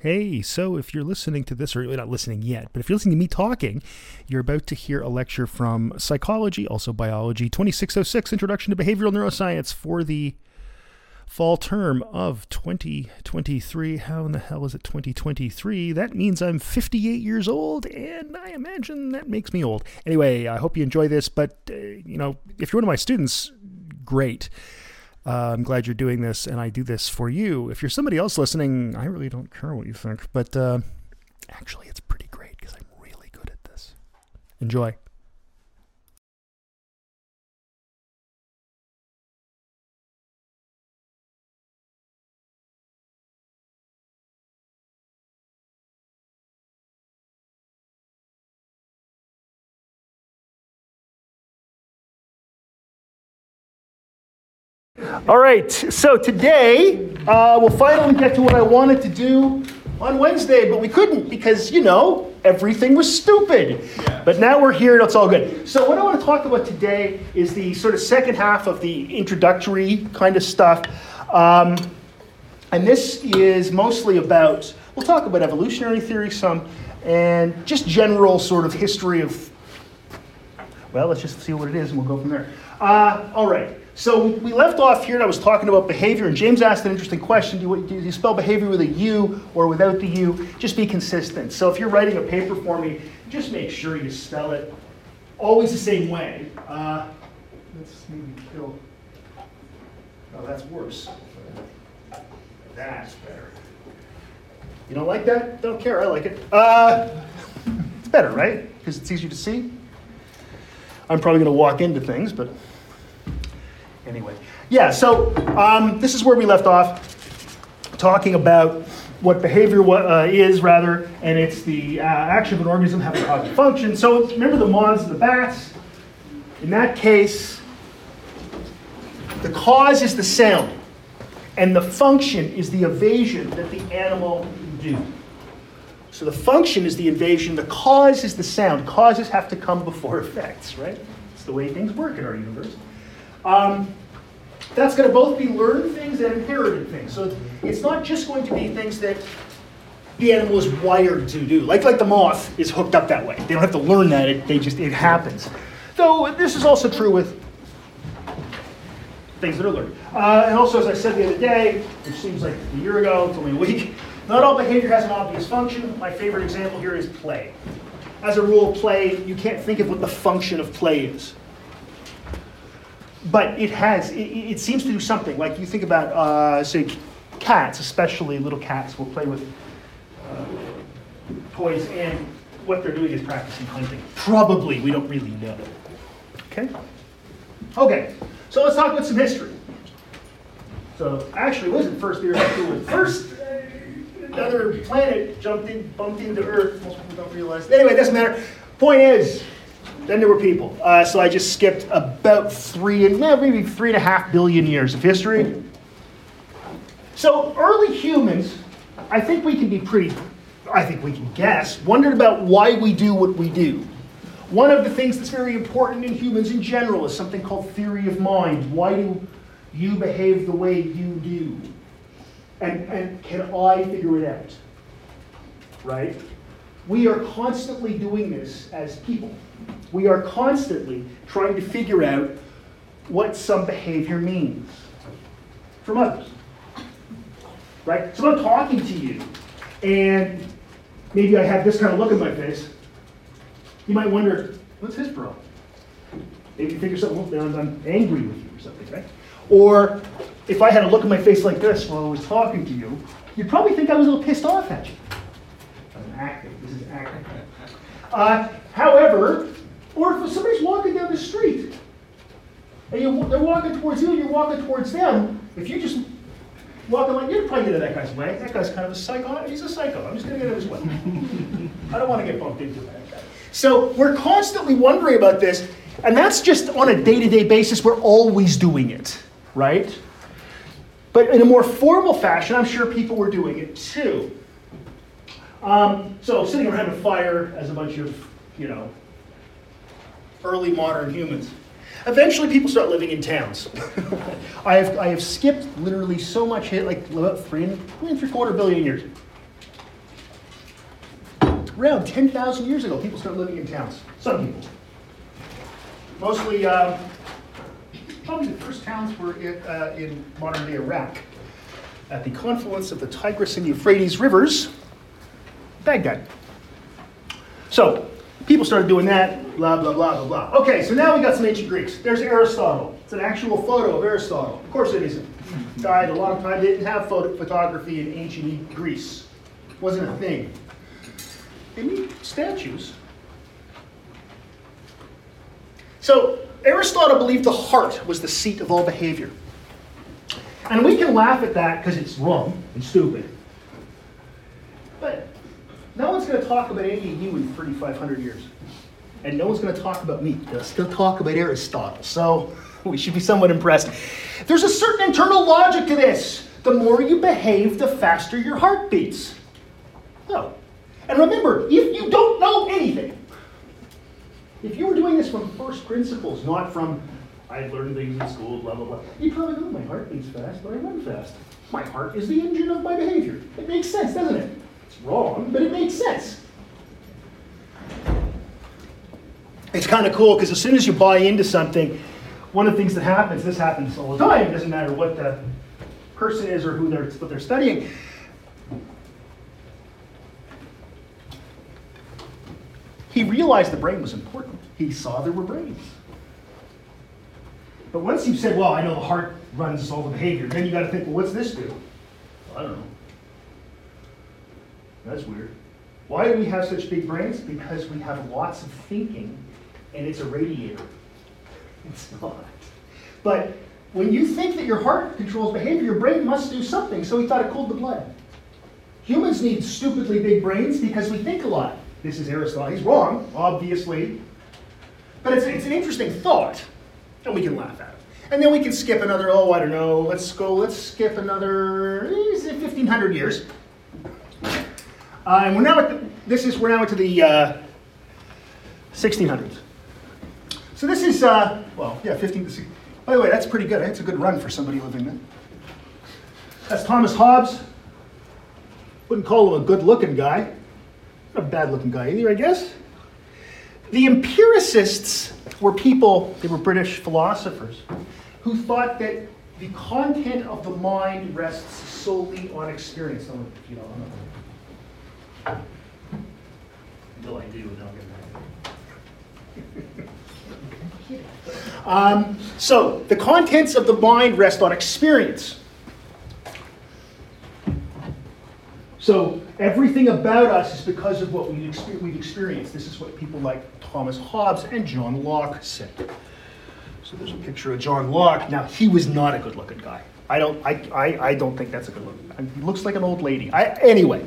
Hey, so if you're listening to this, or you're not listening yet, but if you're listening to me talking, you're about to hear a lecture from Psychology, also Biology, 2606 Introduction to Behavioral Neuroscience for the fall term of 2023. How in the hell is it 2023? That means I'm 58 years old, and I imagine that makes me old. Anyway, I hope you enjoy this, but, uh, you know, if you're one of my students, great. Uh, I'm glad you're doing this, and I do this for you. If you're somebody else listening, I really don't care what you think, but uh, actually, it's pretty great because I'm really good at this. Enjoy. All right, so today uh, we'll finally get to what I wanted to do on Wednesday, but we couldn't because, you know, everything was stupid. Yeah. But now we're here and it's all good. So, what I want to talk about today is the sort of second half of the introductory kind of stuff. Um, and this is mostly about, we'll talk about evolutionary theory some, and just general sort of history of well, let's just see what it is and we'll go from there. Uh, all right. So we left off here and I was talking about behavior, and James asked an interesting question do you, do you spell behavior with a U or without the U? Just be consistent. So if you're writing a paper for me, just make sure you spell it always the same way. Uh, let's maybe kill. Oh, that's worse. That's better. You don't like that? Don't care. I like it. Uh, it's better, right? Because it's easier to see. I'm probably going to walk into things, but anyway. Yeah, so um, this is where we left off, talking about what behavior uh, is, rather, and it's the uh, action of an organism having a cognitive function. So remember the moths and the bats? In that case, the cause is the sound, and the function is the evasion that the animal do. So the function is the invasion, the cause is the sound. Causes have to come before effects, right? It's the way things work in our universe. Um, that's going to both be learned things and inherited things. So it's not just going to be things that the animal is wired to do. Like, like the moth is hooked up that way. They don't have to learn that, it, they just, it happens. Though this is also true with things that are learned. Uh, and also, as I said the other day, which seems like a year ago, it's only a week, not all behavior has an obvious function. My favorite example here is play. As a rule, play, you can't think of what the function of play is. But it has, it, it seems to do something. Like you think about, uh, say, cats, especially little cats, will play with uh, toys, and what they're doing is practicing hunting. Probably, we don't really know. Okay? Okay, so let's talk about some history. So actually, it wasn't first year school. First, another planet jumped in, bumped into Earth. Most people don't realize. Anyway, doesn't matter. Point is, then there were people. Uh, so I just skipped about three and maybe three and a half billion years of history. So early humans, I think we can be pretty. I think we can guess. Wondered about why we do what we do. One of the things that's very important in humans in general is something called theory of mind. Why do you behave the way you do? And, and can I figure it out? Right? We are constantly doing this as people. We are constantly trying to figure out what some behavior means from others. Right? So I'm talking to you, and maybe I have this kind of look in my face. You might wonder, what's his problem? Maybe you figure something, well, I'm angry with you or something, right? Or if I had a look in my face like this while I was talking to you, you'd probably think I was a little pissed off at you. I'm acting. This is acting. Uh, however, or if somebody's walking down the street and you, they're walking towards you and you're walking towards them, if you just walking like you're probably get in that guy's way. That guy's kind of a psycho. He's a psycho. I'm just going to get in his way. I don't want to get bumped into that guy. So we're constantly wondering about this, and that's just on a day-to-day basis. We're always doing it, right? But in a more formal fashion, I'm sure people were doing it too. Um, so sitting around a fire as a bunch of, you know, early modern humans. Eventually, people start living in towns. I have I have skipped literally so much hit like about three and, three quarter billion years. around 10,000 years ago, people started living in towns. Some people. Mostly, um, probably the first towns were in, uh, in modern day Iraq. At the confluence of the Tigris and Euphrates rivers, Baghdad. So, people started doing that, blah, blah, blah, blah, blah. Okay, so now we got some ancient Greeks. There's Aristotle. It's an actual photo of Aristotle. Of course it isn't. Died a long time. They didn't have photo- photography in ancient Greece. It wasn't a thing. They made statues. So, Aristotle believed the heart was the seat of all behavior. And we can laugh at that because it's wrong and stupid. But no one's going to talk about you in 3,500 years. And no one's going to talk about me. They'll still talk about Aristotle. So we should be somewhat impressed. There's a certain internal logic to this. The more you behave, the faster your heart beats. Oh. And remember, if you don't know anything, if you were doing this from first principles, not from I learned things in school, blah, blah, blah, you probably go, my heart beats fast, but I run fast. My heart is the engine of my behavior. It makes sense, doesn't it? It's wrong, but it makes sense. It's kind of cool because as soon as you buy into something, one of the things that happens, this happens all the time, it doesn't matter what the person is or who they're, what they're studying. He realized the brain was important. He saw there were brains. But once you said, well, I know the heart runs all the behavior, then you got to think, well, what's this do? I don't know. That's weird. Why do we have such big brains? Because we have lots of thinking, and it's a radiator. It's not. But when you think that your heart controls behavior, your brain must do something. So he thought it cooled the blood. Humans need stupidly big brains because we think a lot. This is Aristotle. He's wrong, obviously. But it's, it's an interesting thought, and we can laugh at it. And then we can skip another, oh, I don't know, let's go, let's skip another eh, 1,500 years. Uh, and we're now at the, this is, we're now into the uh, 1600s. So this is, uh, well, yeah, 15 to 16. By the way, that's pretty good. That's a good run for somebody living then. That's Thomas Hobbes. Wouldn't call him a good looking guy. Not a bad looking guy either, I guess. The empiricists were people, they were British philosophers, who thought that the content of the mind rests solely on experience. If you don't know. Until I do, then I'll get. Um, so, the contents of the mind rest on experience. So, everything about us is because of what we've, exper- we've experienced. This is what people like Thomas Hobbes and John Locke said. So, there's a picture of John Locke. Now, he was not a good looking guy. I don't, I, I, I don't think that's a good look. He looks like an old lady. I, anyway,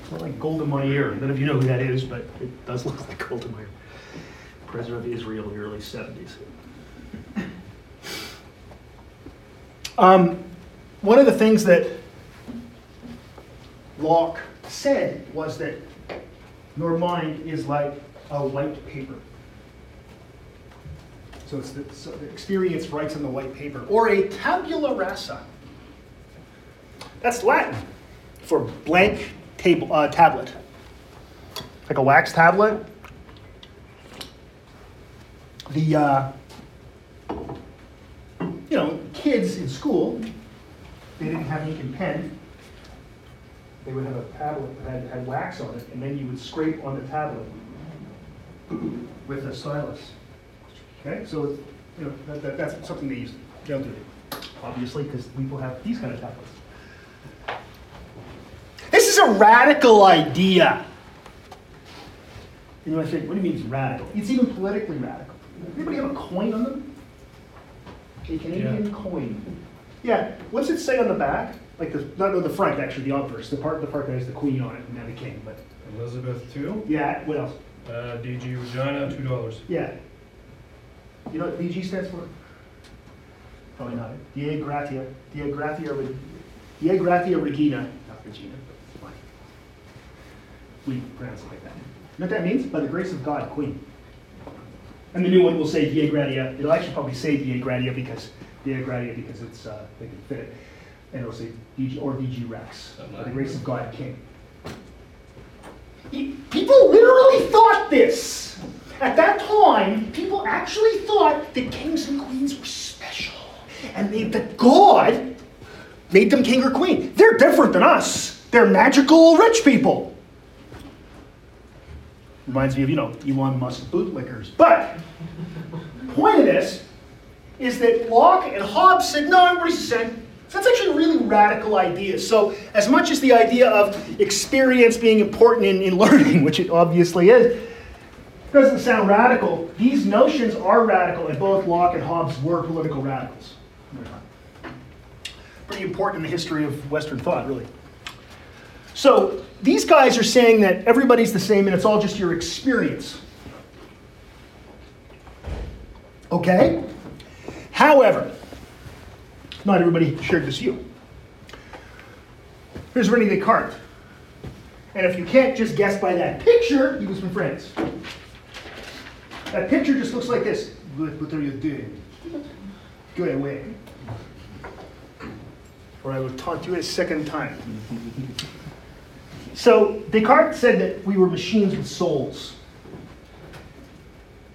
it's not like Golda Meir. None of you know who that is, but it does look like Golda Meir. President of Israel in the early 70s. Um, one of the things that Locke said was that your mind is like a white paper. So it's the, so the experience writes on the white paper, or a tabula rasa. That's Latin for blank table, uh, tablet, like a wax tablet. The uh, you know kids in school, they didn't have ink and pen. They would have a tablet that had, had wax on it, and then you would scrape on the tablet with a stylus. Okay, so you know that, that, that's something they used. Don't do obviously, because people have these kind of tablets. This is a radical idea. You know, I think, what do you mean it's radical? It's even politically radical. Anybody have a coin on them? A Canadian coin. Yeah. What's it say on the back? Like the not on the front, actually, the obverse. The part the part that has the queen on it and then the king. But Elizabeth two. yeah, what else? Uh, DG Regina, two dollars. Yeah. You know what DG stands for? Probably not. Dei Gratia. Dei Gratia, Re- Dei Gratia Regina. Not Regina, but fine. We pronounce it like that. You know what that means? By the grace of God, Queen. And the new one will say Dei Gratia. It'll actually probably say Dei Gratia because Dei Gratia because it's uh, they can fit it. And it'll say DG or DG Rex. By the grace of God, King. People literally thought this. At that time, people actually thought that kings and queens were special. And they, that God made them king or queen. They're different than us. They're magical rich people. Reminds me of, you know, Elon Musk bootlickers. But, point of this is that Locke and Hobbes said, no, everybody's the same. So that's actually a really radical idea. So, as much as the idea of experience being important in, in learning, which it obviously is, doesn't sound radical, these notions are radical, and both Locke and Hobbes were political radicals. Pretty important in the history of Western thought, really. So, these guys are saying that everybody's the same and it's all just your experience. Okay? However, not everybody shared this view. Here's Rene Descartes. And if you can't just guess by that picture, he was from France. That picture just looks like this. Good, what are you doing? Go away. Or I will taunt you a second time. So Descartes said that we were machines with souls.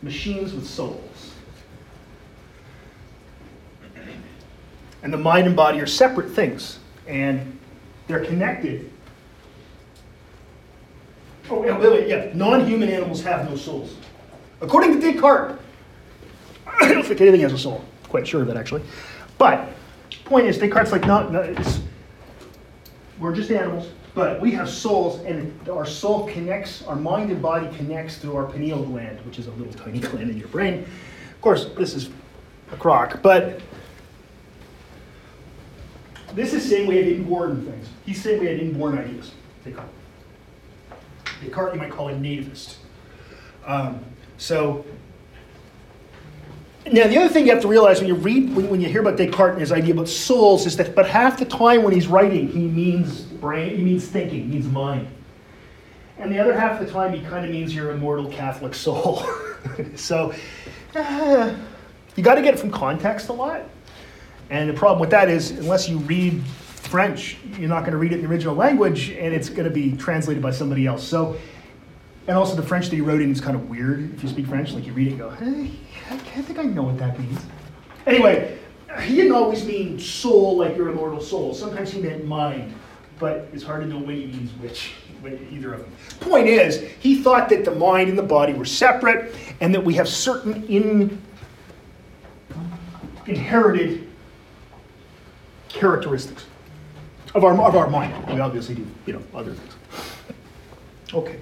Machines with souls. And the mind and body are separate things, and they're connected. Oh, yeah, wait, wait, yeah. Non human animals have no souls. According to Descartes, I don't think anything has a soul. Quite sure of that, actually. But, point is, Descartes' like, no, no we're just animals, but we have souls, and our soul connects, our mind and body connects through our pineal gland, which is a little tiny gland in your brain. Of course, this is a crock, but this is saying we have inborn things. He's saying we have inborn ideas. Descartes. Descartes, you might call a nativist. Um, so, now the other thing you have to realize when you read, when, when you hear about Descartes and his idea about souls, is that, but half the time when he's writing, he means brain, he means thinking, means mind. And the other half of the time, he kind of means your immortal Catholic soul. so, uh, you got to get it from context a lot. And the problem with that is, unless you read French, you're not going to read it in the original language, and it's going to be translated by somebody else. So, and also the French that he wrote in is kind of weird. If you speak French, like you read it, and go, hey, I think I know what that means. Anyway, he didn't always mean soul like your immortal soul. Sometimes he meant mind, but it's hard to know when he means which, either of them. Point is, he thought that the mind and the body were separate, and that we have certain in, inherited characteristics of our, of our mind. We obviously do, you know, other things. Okay.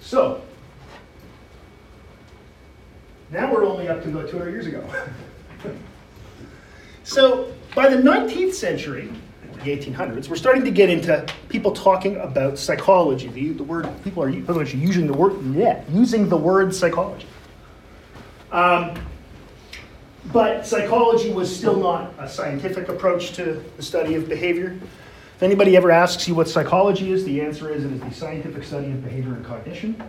So, now we're only up to about 200 years ago. so, by the 19th century, the 1800s, we're starting to get into people talking about psychology. The, the word people are using the word yeah, using the word psychology. Um, but psychology was still not a scientific approach to the study of behavior. If anybody ever asks you what psychology is, the answer is it is the scientific study of behavior and cognition.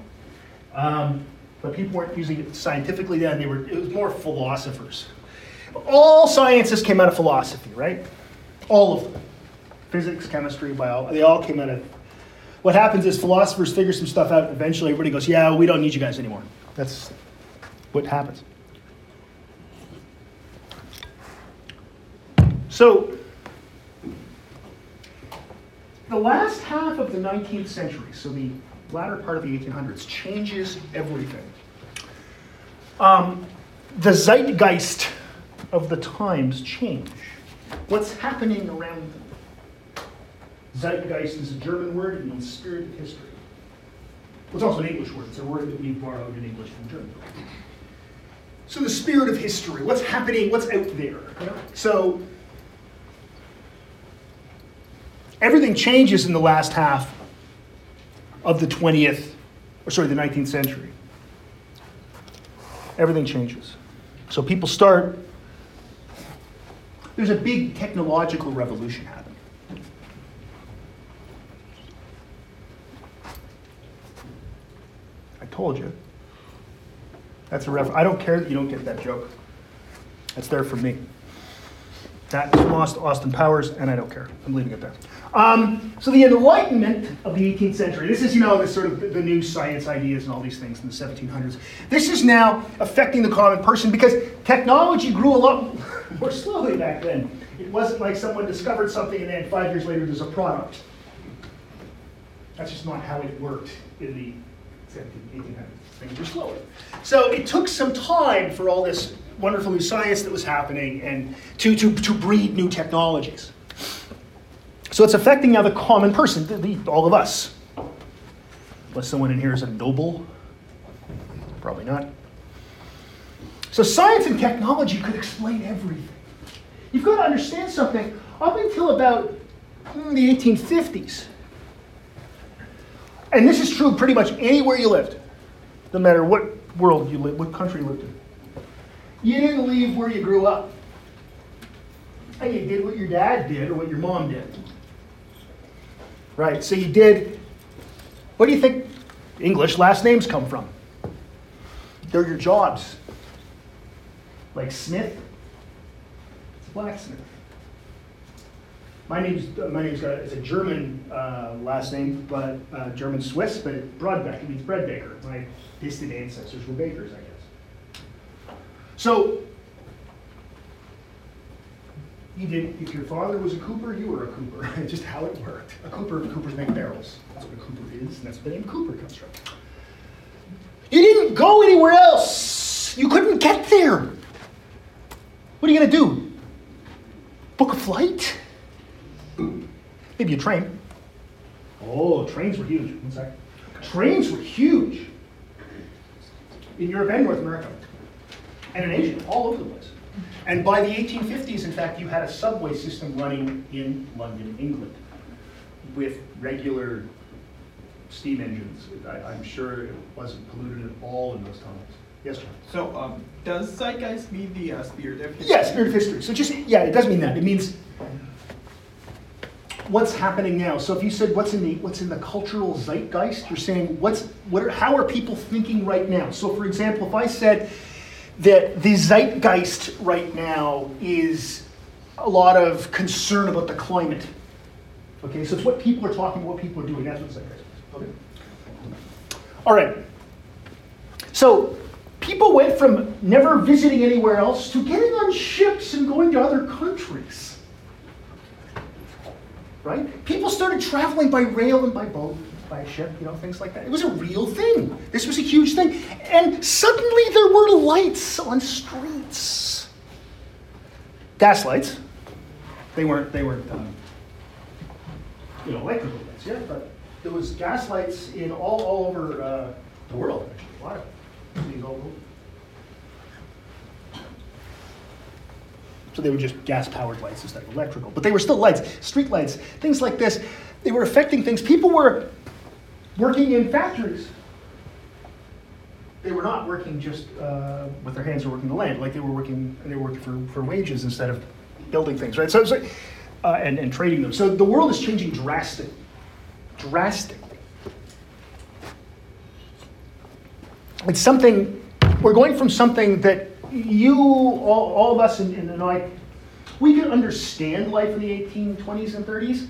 Um, but people weren't using it scientifically then, they were, it was more philosophers. All sciences came out of philosophy, right? All of them. Physics, chemistry, biology, they all came out of. What happens is philosophers figure some stuff out, and eventually everybody goes, Yeah, we don't need you guys anymore. That's what happens. So, the last half of the 19th century, so the latter part of the 1800s, changes everything. Um, the zeitgeist of the times change. What's happening around them? Zeitgeist is a German word, it means spirit of history. It's also an English word, it's a word that we borrowed in English from German. So the spirit of history, what's happening, what's out there. So everything changes in the last half of the 20th, or sorry, the 19th century. Everything changes. So people start, there's a big technological revolution happening. I told you. That's a ref. I don't care that you don't get that joke. That's there for me. That's from Aust- Austin Powers, and I don't care. I'm leaving it there. Um, so the Enlightenment of the 18th century. This is, you know, the sort of the, new science ideas and all these things in the 1700s. This is now affecting the common person because technology grew a lot more slowly back then. It wasn't like someone discovered something and then five years later there's a product. That's just not how it worked in the 17, 1800s. Things were slower. So it took some time for all this wonderful new science that was happening and to, to, to breed new technologies. So it's affecting now the common person, the, the, all of us. Unless someone in here is a noble. Probably not. So science and technology could explain everything. You've got to understand something. Up until about mm, the 1850s, and this is true pretty much anywhere you lived, no matter what world you lived, what country you lived in. You didn't leave where you grew up. And you did what your dad did or what your mom did. Right, so you did, what do you think English last names come from? They're your jobs. Like Smith, it's a blacksmith. My name's my name's got it's a German uh, last name, but uh, German Swiss, but Broadbeck it means bread baker. My distant ancestors were bakers, I guess. So you did. If your father was a cooper, you were a cooper. Just how it worked. A cooper, coopers make barrels. That's what a cooper is, and that's where the name Cooper comes from. You didn't go anywhere else. You couldn't get there. What are you gonna do? Book a flight? Maybe a train. Oh, trains were huge. One sec. Trains were huge in Europe and North America, and in Asia, all over the place. And by the 1850s, in fact, you had a subway system running in London, England, with regular steam engines. I, I'm sure it wasn't polluted at all in those tunnels. Yes, John? So, um, does zeitgeist mean the uh, spirit of history? Yeah, spirit of history. So just yeah, it does mean that. It means what's happening now. So if you said what's in the what's in the cultural zeitgeist, you're saying what's what are how are people thinking right now? So for example, if I said that the zeitgeist right now is a lot of concern about the climate. Okay, so it's what people are talking, about, what people are doing. That's what zeitgeist is. Okay. All right. So people went from never visiting anywhere else to getting on ships and going to other countries. Right? People started traveling by rail and by boat, by a ship, you know, things like that. It was a real thing. This was a huge thing. And suddenly there were lights on streets. Gas lights. They weren't, they weren't, um, you know, electrical lights, yeah, but there was gas lights in all, all over uh, the world, actually, a lot of cities all. So they were just gas powered lights instead of electrical. But they were still lights, street lights, things like this. They were affecting things. People were working in factories. They were not working just uh, with their hands or working the land, like they were working, they were working for, for wages instead of building things, right? So, so uh, and, and trading them. So the world is changing drastically. Drastically. It's something, we're going from something that you, all, all of us, and, and I, we can understand life in the 1820s and 30s,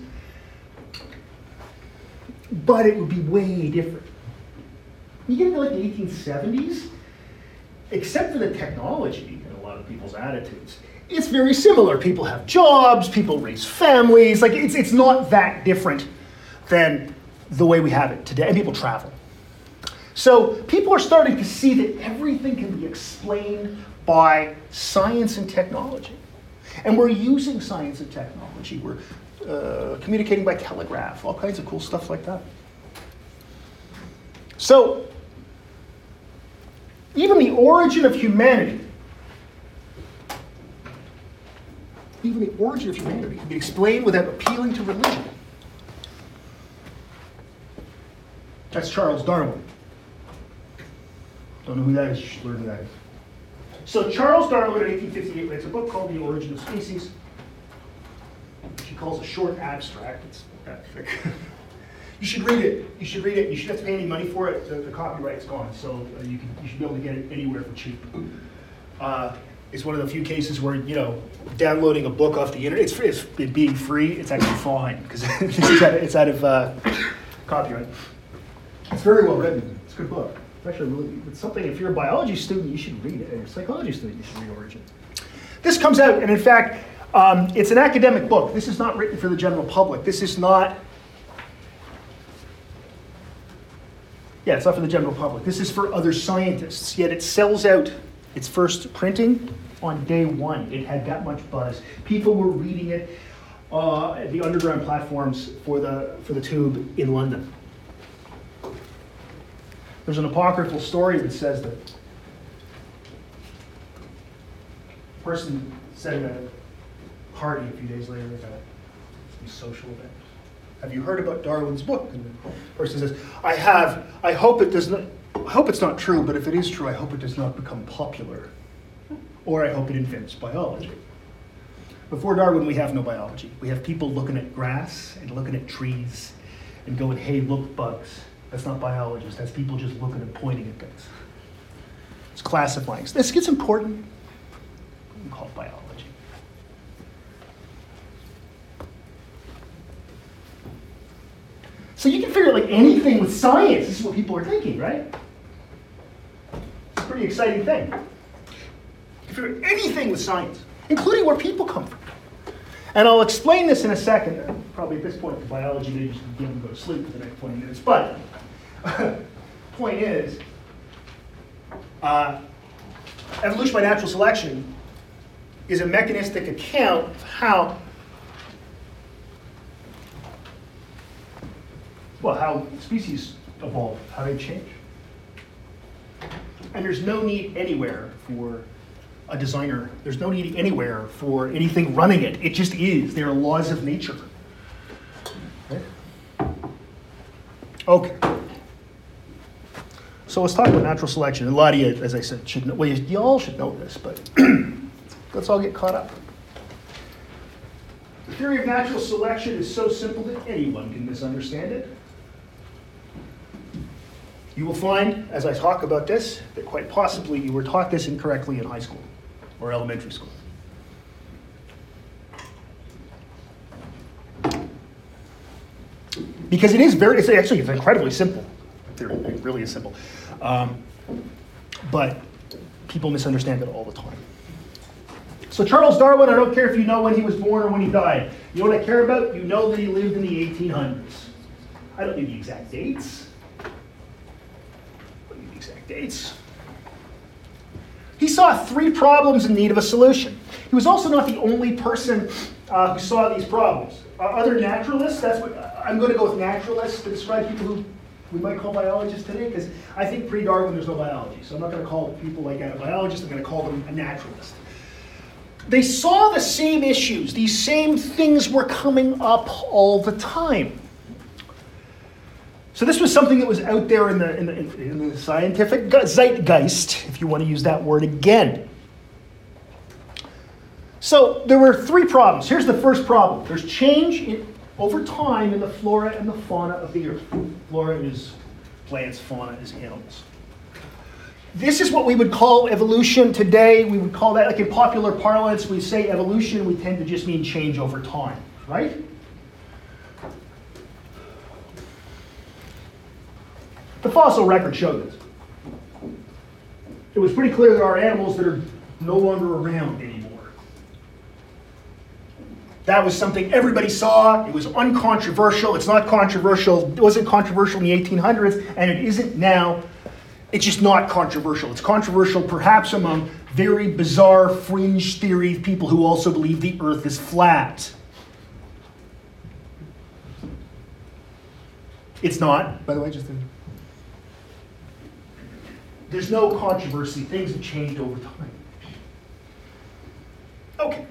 but it would be way different. You get into like the 1870s, except for the technology and a lot of people's attitudes, it's very similar. People have jobs, people raise families, like it's, it's not that different than the way we have it today, and people travel. So people are starting to see that everything can be explained by science and technology. And we're using science and technology. We're uh, communicating by telegraph, all kinds of cool stuff like that. So, even the origin of humanity, even the origin of humanity can be explained without appealing to religion. That's Charles Darwin. Don't know who that is, learn who that is. So Charles Darwin in 1858 writes a book called The Origin of Species, calls a short abstract. It's that thick. you should read it. You should read it. You should have to pay any money for it. The, the copyright's gone, so uh, you, can, you should be able to get it anywhere for cheap. Uh, It's one of the few cases where, you know, downloading a book off the internet, it's, free- it's it being free, it's actually fine, because it's out of, it's out of uh, copyright. It's very well written, it's a good book. It's actually really, it's something, if you're a biology student, you should read it, and a psychology student, you should read Origin. This comes out, and in fact, um, it's an academic book. This is not written for the general public. This is not Yeah, it's not for the general public. This is for other scientists. Yet it sells out its first printing on day one. It had that much buzz. People were reading it uh, at the underground platforms for the for the tube in London. There's an apocryphal story that says that a person said at a party a few days later at some social event. Have you heard about Darwin's book? And the person says, I have. I hope it does not. I hope it's not true, but if it is true, I hope it does not become popular. Or I hope it invents biology. Before Darwin, we have no biology. We have people looking at grass and looking at trees and going, hey, look, bugs. That's not biologists. That's people just looking and pointing at things. It's classifying. This gets important. We call it biology. So you can figure out like anything with science. This is what people are thinking, right? It's a pretty exciting thing. You can figure anything with science, including where people come from. And I'll explain this in a second. Probably at this point, the biology may just begin to go to sleep for the next 20 minutes. But point is, uh, evolution by natural selection is a mechanistic account of how well, how species evolve, how they change. And there's no need anywhere for a designer. There's no need anywhere for anything running it. It just is. There are laws of nature. Okay. So let's talk about natural selection. A lot of you, as I said, should know. Well, you, you all should know this, but let's all get caught up. The theory of natural selection is so simple that anyone can misunderstand it. You will find, as I talk about this, that quite possibly you were taught this incorrectly in high school or elementary school. Because it is very, it's actually it's incredibly simple. Theory, It really is simple. Um, but people misunderstand it all the time. So Charles Darwin, I don't care if you know when he was born or when he died. You know what I care about? You know that he lived in the 1800s. I don't need the exact dates. I don't need the exact dates. He saw three problems in need of a solution. He was also not the only person uh, who saw these problems. Uh, other naturalists, that's what I'm going to go with naturalists to describe people who we might call biologists today, because I think pre-Darwin there's no biology. So I'm not going to call people like that a biologist, I'm going to call them a naturalist they saw the same issues. These same things were coming up all the time. So this was something that was out there in the, in the, in the scientific zeitgeist, if you want to use that word again. So there were three problems. Here's the first problem. There's change in, over time in the flora and the fauna of the earth. Flora is plants, fauna is animals. This is what we would call evolution today. We would call that, like in popular parlance, we say evolution, we tend to just mean change over time, right? The fossil record showed this. It was pretty clear there are animals that are no longer around anymore. That was something everybody saw. It was uncontroversial. It's not controversial. It wasn't controversial in the 1800s, and it isn't now. It's just not controversial. It's controversial perhaps among very bizarre fringe theory people who also believe the earth is flat. It's not, by the way, just a, there's no controversy. Things have changed over time. Okay.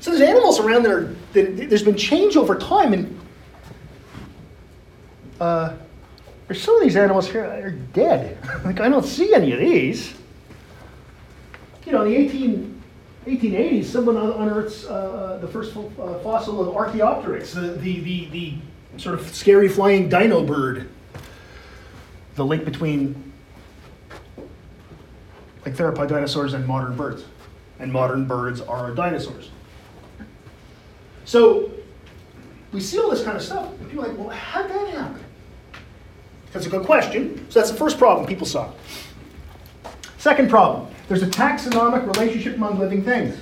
So there's animals around that are that there's been change over time and uh, there's some of these animals here are dead. like, I don't see any of these. You know, in the 18, 1880s, someone unearths uh, the first uh, fossil of Archaeopteryx, the, the, the, the sort of scary flying dino bird. The link between like theropod dinosaurs and modern birds. And modern birds are dinosaurs. So we see all this kind of stuff, and people are like, well, how'd that happen? That's a good question. So that's the first problem people saw. Second problem there's a taxonomic relationship among living things.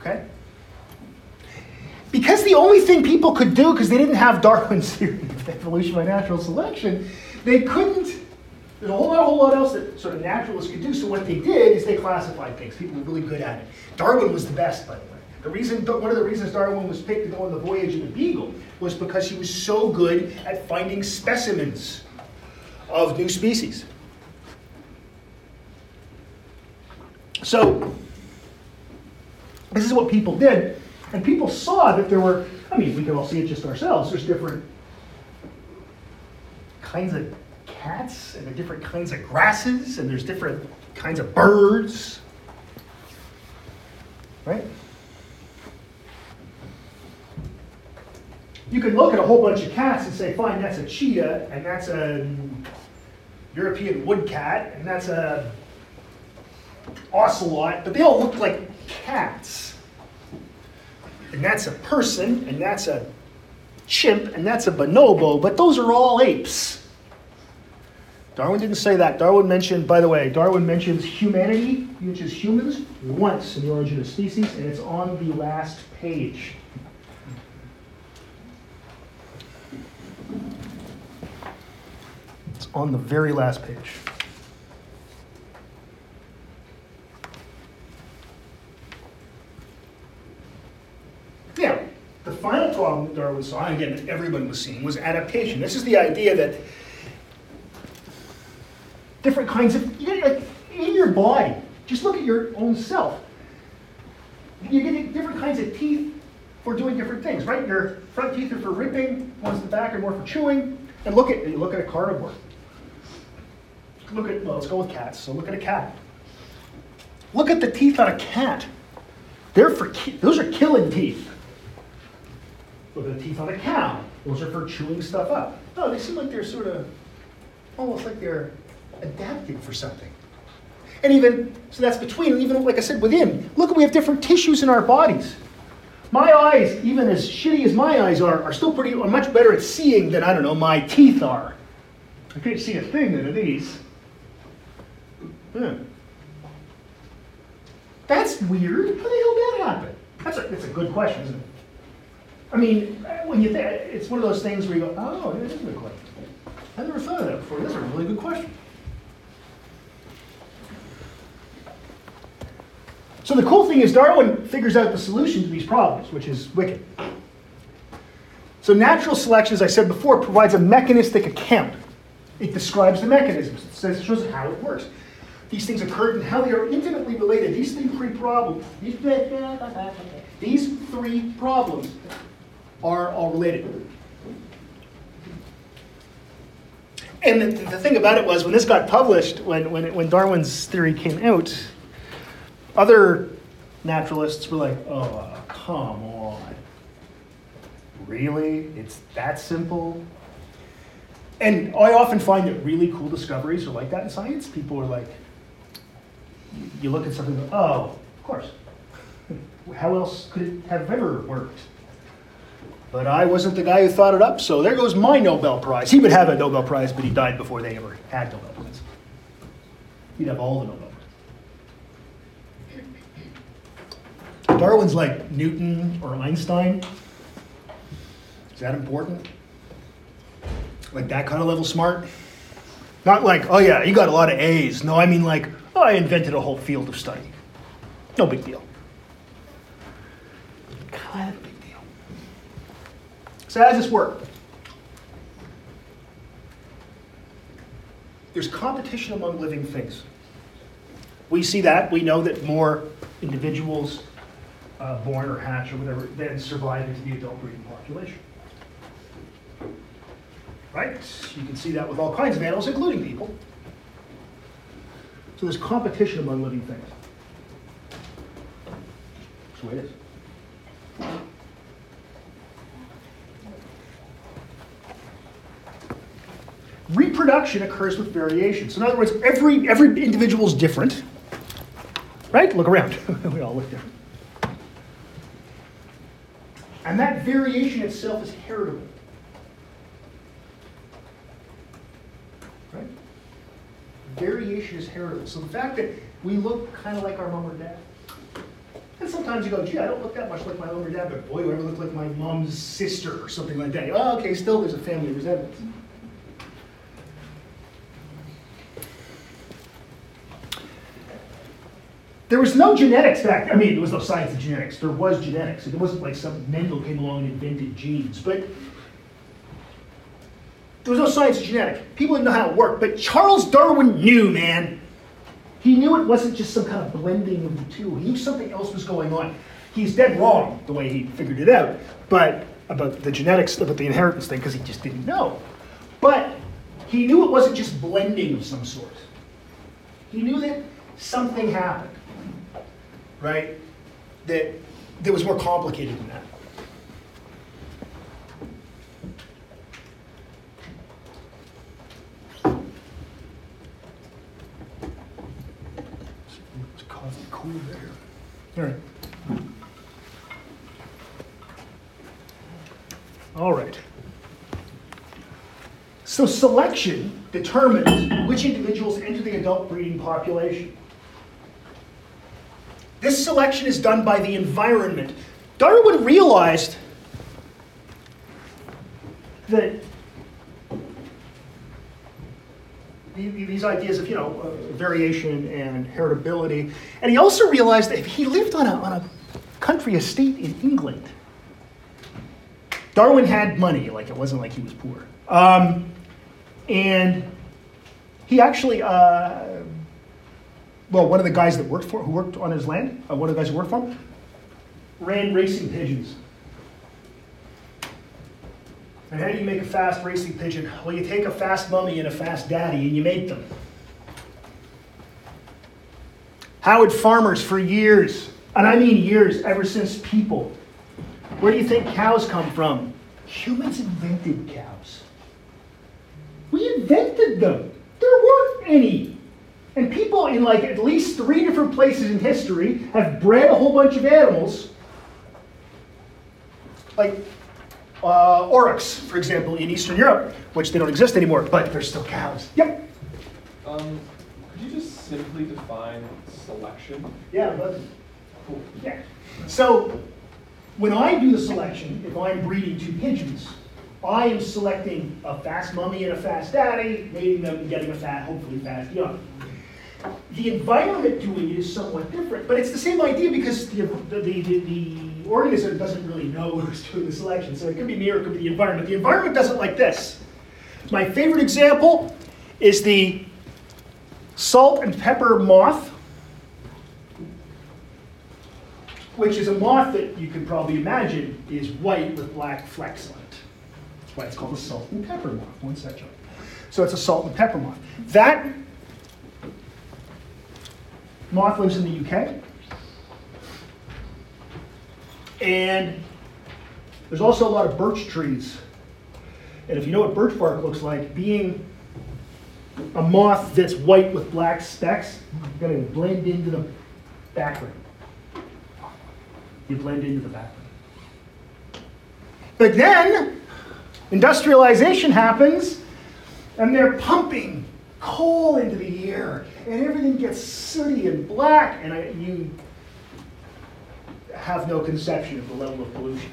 Okay? Because the only thing people could do, because they didn't have Darwin's theory evolution by natural selection, they couldn't. There's a whole lot, a whole lot else that sort of naturalists could do. So what they did is they classified things. People were really good at it. Darwin was the best, by the way. The reason, one of the reasons Darwin was picked to go on the voyage of the Beagle was because he was so good at finding specimens of new species. So, this is what people did, and people saw that there were, I mean, we can all see it just ourselves, there's different kinds of cats, and there are different kinds of grasses, and there's different kinds of birds. Right? You can look at a whole bunch of cats and say, fine, that's a cheetah, and that's a European wood cat, and that's a ocelot, but they all look like cats. And that's a person, and that's a chimp, and that's a bonobo, but those are all apes. Darwin didn't say that. Darwin mentioned, by the way, Darwin mentions humanity, which is humans, once in the origin of species, and it's on the last page. It's on the very last page. Yeah, the final problem that Darwin saw, and again, that everyone was seeing, was adaptation. This is the idea that different kinds of, you like in your body, just look at your own self. You get different kinds of teeth for doing different things, right? Your front teeth are for ripping, ones in the back are more for chewing. And look at you look at a carnivore. Look at well, let's go with cats. So look at a cat. Look at the teeth on a cat. They're for ki- those are killing teeth. Look at the teeth on a cow. Those are for chewing stuff up. No, they seem like they're sort of almost like they're adapting for something. And even so that's between, and even like I said, within. Look, we have different tissues in our bodies. My eyes, even as shitty as my eyes are, are still pretty are much better at seeing than I don't know my teeth are. I can't see a thing out of these. Yeah. That's weird. How the hell did that happen? That's a, that's a good question, isn't it? I mean, when you think, it's one of those things where you go, oh, that is a good question. I never thought of that before. That's a really good question. So the cool thing is Darwin figures out the solution to these problems, which is wicked. So natural selection, as I said before, provides a mechanistic account. It describes the mechanisms. It says it shows how it works. These things occurred and how they are intimately related. These three problems, these, three problems are all related. And the, the thing about it was, when this got published, when, when, when Darwin's theory came out, other naturalists were like, oh, uh, come on. Really? It's that simple? And I often find that really cool discoveries are like that in science. People are like, you look at something, go, oh, of course. How else could it have ever worked? But I wasn't the guy who thought it up, so there goes my Nobel Prize. He would have a Nobel Prize, but he died before they ever had Nobel Prize. He'd have all the Nobel Darwin's like Newton or Einstein. Is that important? Like that kind of level smart? Not like, oh yeah, you got a lot of A's. No, I mean like, oh, I invented a whole field of study. No big deal. Kind of big deal. So how does this work? There's competition among living things. We see that. We know that more individuals uh, born or hatch or whatever then survive into the adult breeding population. Right? You can see that with all kinds of animals, including people. So there's competition among living things. That's the way it is. reproduction occurs with variation. So in other words, every, every individual is different, right? Look around, we all look different. And that variation itself is heritable. Right? Variation is heritable. So the fact that we look kind of like our mom or dad, and sometimes you go, gee, I don't look that much like my mom or dad, but boy, do I look like my mom's sister or something like that. Oh, okay, still there's a family resemblance. There was no genetics back. I mean, there was no science of genetics. There was genetics. It wasn't like some Mendel came along and invented genes, but there was no science of genetics. People didn't know how it worked. But Charles Darwin knew, man. He knew it wasn't just some kind of blending of the two. He knew something else was going on. He's dead wrong the way he figured it out, but about the genetics, about the inheritance thing, because he just didn't know. But he knew it wasn't just blending of some sort. He knew that something happened, right? That that was more complicated than that. It's coffee cool there. All right. All right. So selection determines which individuals enter the adult breeding population. This selection is done by the environment. Darwin realized that the- the- these ideas of you know uh, variation and heritability, and he also realized that he lived on a, on a country estate in England. Darwin had money, like it wasn't like he was poor. Um, and he actually, uh, well, one of the guys that worked for, who worked on his land, uh, one of the guys who worked for him, ran racing pigeons. And how do you make a fast racing pigeon? Well, you take a fast mummy and a fast daddy and you mate them. How would farmers for years, and I mean years, ever since people, where do you think cows come from? Humans invented cows. We invented them. There weren't any. And people in like at least three different places in history have bred a whole bunch of animals. Like uh, aurochs, for example, in Eastern Europe, which they don't exist anymore, but they're still cows. Yep. Um, could you just simply define selection? Yeah, but, cool. Yeah. So when I do the selection, if I'm breeding two pigeons, I am selecting a fast mummy and a fast daddy, mating them and getting a fat, hopefully fast young. The environment doing it is somewhat different, but it's the same idea because the, the, the, the organism doesn't really know who's doing the selection. So it could be me or it could be the environment. The environment does it like this. My favorite example is the salt and pepper moth which is a moth that you can probably imagine is white with black flecks on it. That's why it's called a salt and pepper moth. One second. So it's a salt and pepper moth. That moth lives in the UK. And there's also a lot of birch trees. And if you know what birch bark looks like, being a moth that's white with black specks, you're going to blend into the background you blend into the background. But then, industrialization happens, and they're pumping coal into the air, and everything gets sooty and black, and I, you have no conception of the level of pollution.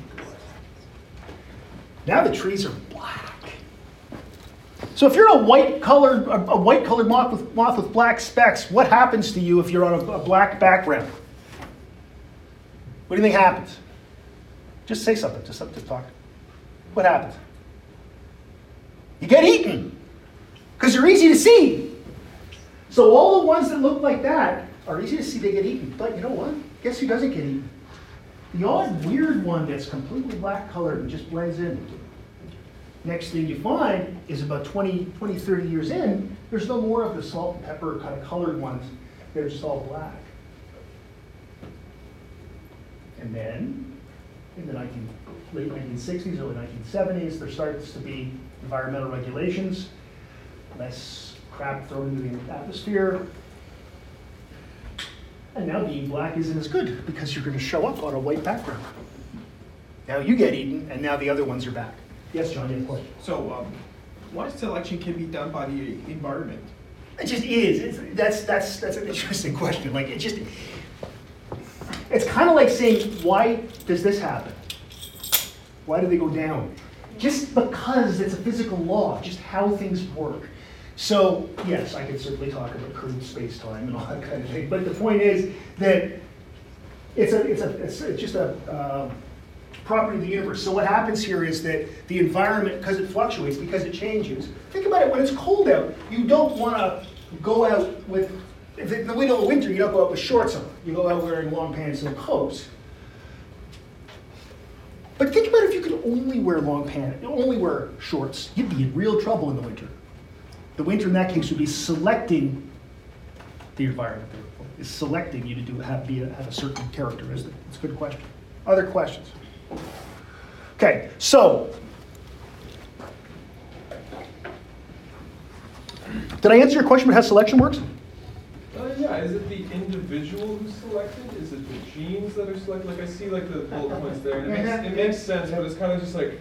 Now the trees are black. So if you're a white colored a, white colored moth with moth with black specks, what happens to you if you're on a, a black background? What do you think happens? Just say something, just, just talk. What happens? You get eaten because they're easy to see. So all the ones that look like that are easy to see, they get eaten. But you know what? Guess who doesn't get eaten? The odd weird one that's completely black colored and just blends in. Next thing you find is about 20, 20, 30 years in, there's no more of the salt and pepper kind of colored ones. They're just all black. And then, in the 19, late 1960s, early 1970s, there starts to be environmental regulations less crap thrown into the atmosphere. And now being black isn't as good because you're going to show up on a white background. Now you get eaten, and now the other ones are back. Yes, John, you have a question? So, um, what selection can be done by the environment? It just is. It's, that's that's that's an interesting question. Like it just, it's kind of like saying, why does this happen? Why do they go down? Just because it's a physical law, just how things work. So yes, I could certainly talk about curved space time and all that kind of thing. But the point is that it's a it's a it's, just a uh, property of the universe. So what happens here is that the environment, because it fluctuates, because it changes. Think about it. When it's cold out, you don't want to go out with. In the middle of winter, you don't go out with shorts on. You go out wearing long pants and coats. But think about if you could only wear long pants, only wear shorts. You'd be in real trouble in the winter. The winter in that case would be selecting the environment. therefore, Is selecting you to do have be a, have a certain characteristic. It's a good question. Other questions? Okay, so did I answer your question about how selection works? Uh, yeah, is it the individual who's selected? Is it the genes that are selected? Like I see like the bullet points there, and it makes, it makes sense, but it's kind of just like,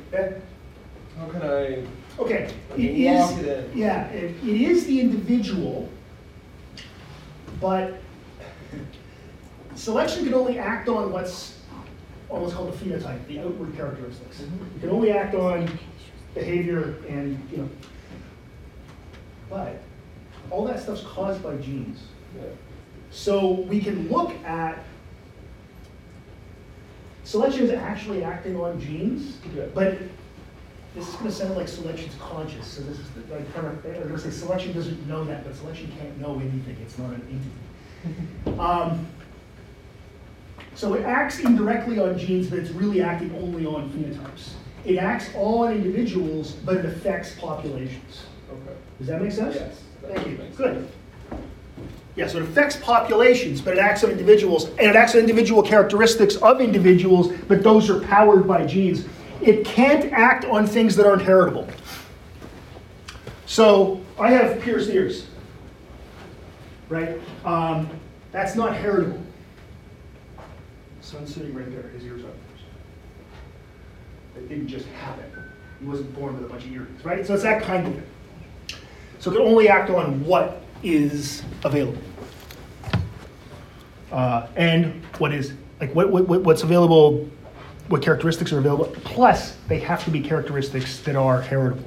how can I? Okay, I it mean, lock is, it in. yeah, it, it is the individual, but selection can only act on what's, on what's called the phenotype, the outward characteristics. Mhm. It can only act on behavior and, you know, but all that stuff's caused by genes. Yeah. So we can look at, selection is actually acting on genes, Yeah. but this is gonna sound like selection's conscious, so this is, the- like, kind of, I'm gonna say selection doesn't know that, but selection can't know anything, it's not an entity. Um, So it acts indirectly on genes, but it's really acting only on phenotypes. It acts on individuals, but it affects populations. Okay. Does that make sense? Yes. Thank you, good. Yeah, so it affects populations, but it acts on individuals, and it acts on individual characteristics of individuals, but those are powered by genes. It can't act on things that aren't heritable. So I have pierced ears, right? Um, that's not heritable. Son's sitting right there, his ears are. It didn't just happen. He wasn't born with a bunch of earrings, right? So it's that kind of thing. So it can only act on what is available. Uh, and what is, like, what, what, what's available, what characteristics are available. Plus, they have to be characteristics that are heritable.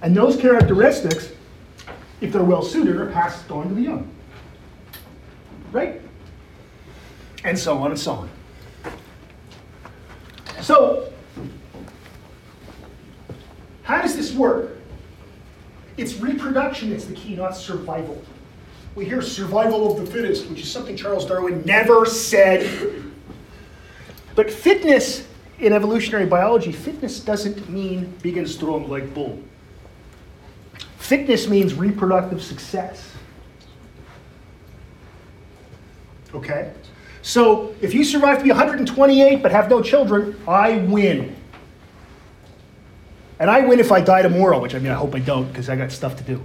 And those characteristics, if they're well suited, are passed on to the young. Right? And so on and so on. So, how does this work? It's reproduction that's the key, not survival. We hear survival of the fittest, which is something Charles Darwin never said. But fitness in evolutionary biology, fitness doesn't mean big and strong like bull. Fitness means reproductive success. Okay? So if you survive to be 128 but have no children, I win. And I win if I die tomorrow, which I mean, I hope I don't because I got stuff to do.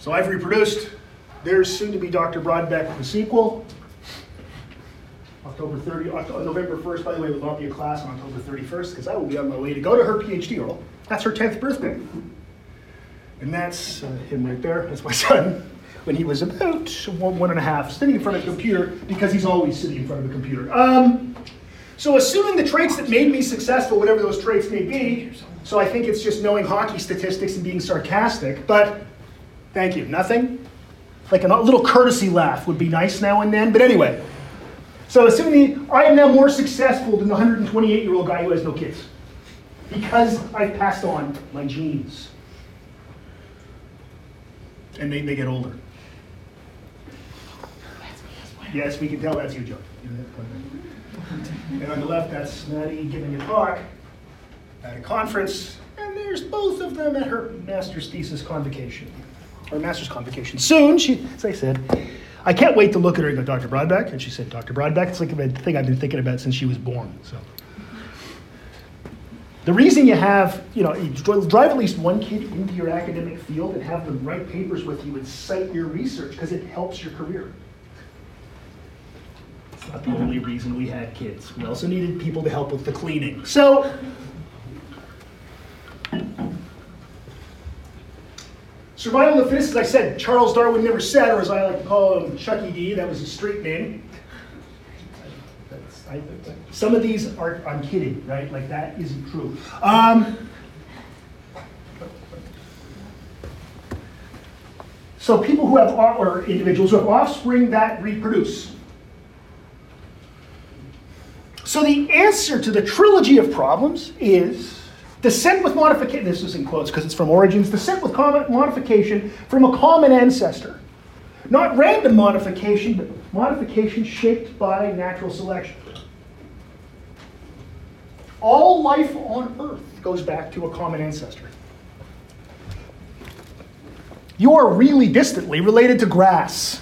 So I've reproduced. There's soon to be Dr. Broadbeck, the sequel. October 30, Oct- November 1st, by the way, will not be a class on October 31st because I will be on my way to go to her PhD, oral. That's her 10th birthday. And that's uh, him right there. That's my son when he was about one, one and a half, sitting in front of a computer because he's always sitting in front of a computer. Um, so, assuming the traits that made me successful, whatever those traits may be, so I think it's just knowing hockey statistics and being sarcastic, but thank you. Nothing? Like a little courtesy laugh would be nice now and then, but anyway. So, assuming the, I am now more successful than the 128 year old guy who has no kids because I've passed on my genes. And they, they get older. Yes, we can tell that's you, Joe. And on the left, that's Maddie giving a talk at a conference. And there's both of them at her master's thesis convocation, or master's convocation. Soon, she, as I said. I can't wait to look at her and go, Dr. Broadbeck? And she said, Dr. Broadbeck, it's like a thing I've been thinking about since she was born. So. The reason you have, you know, you drive at least one kid into your academic field and have them write papers with you and cite your research because it helps your career. It's not the only reason we had kids. We also needed people to help with the cleaning. So, survival of the fittest, as I said, Charles Darwin never said, or as I like to call him, Chucky D, that was his street name. Some of these are, I'm kidding, right? Like, that isn't true. Um, so people who have, or individuals who have offspring that reproduce. So the answer to the trilogy of problems is descent with modification. This is in quotes because it's from Origins. Descent with common modification from a common ancestor. Not random modification, but modification shaped by natural selection. All life on Earth goes back to a common ancestor. You are really distantly related to grass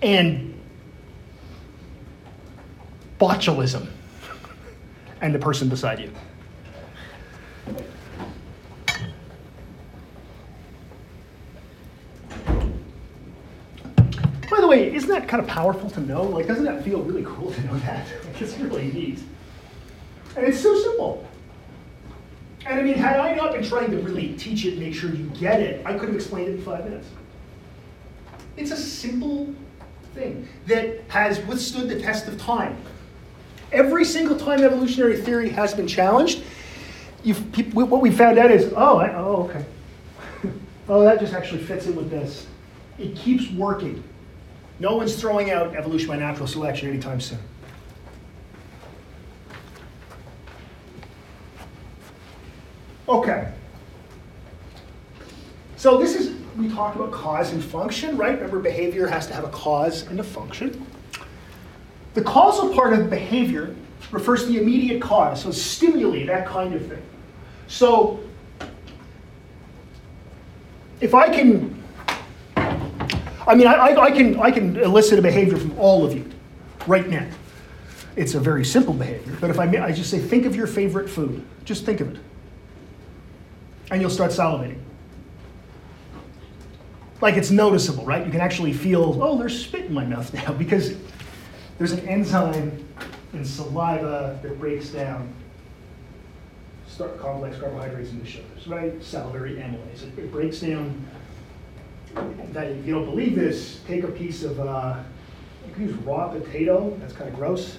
and botulism and the person beside you. By the way, isn't that kind of powerful to know? Like, doesn't that feel really cool to know that? Like, it's really neat. And it's so simple. And I mean, had I not been trying to really teach it, make sure you get it, I could have explained it in five minutes. It's a simple thing that has withstood the test of time. Every single time evolutionary theory has been challenged, what we found out is, oh, I, oh, okay. oh, that just actually fits in with this. It keeps working. No one's throwing out evolution by natural selection anytime soon. Okay. So this is, we talked about cause and function, right? Remember, behavior has to have a cause and a function. The causal part of behavior refers to the immediate cause, so stimuli, that kind of thing. So if I can, I mean, I, I, I can, I can elicit a behavior from all of you right now. It's a very simple behavior, but if I, may- I just say, think of your favorite food, just think of it. And you'll start salivating. Like it's noticeable, right? You can actually feel, oh, there's spit in my mouth now because there's an enzyme in saliva that breaks down starch complex carbohydrates into sugars, right? Salivary amylase. It, it breaks down. That if you don't believe this, take a piece of uh, you can use raw potato. That's kind of gross,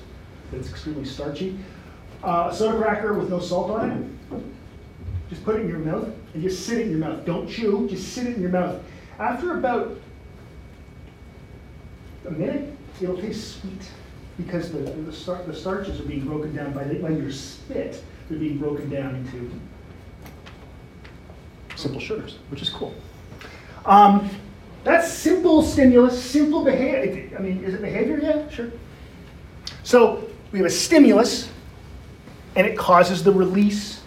but it's extremely starchy. Uh, a soda cracker with no salt on it. Just put it in your mouth and just sit it in your mouth. Don't chew. Just sit it in your mouth. After about a minute, it'll taste sweet because the, the, star- the starches are being broken down by, the, by your spit. They're being broken down into simple sugars, which is cool. Um, that's simple stimulus, simple behavior. I mean, is it behavior? Yeah, sure. So we have a stimulus, and it causes the release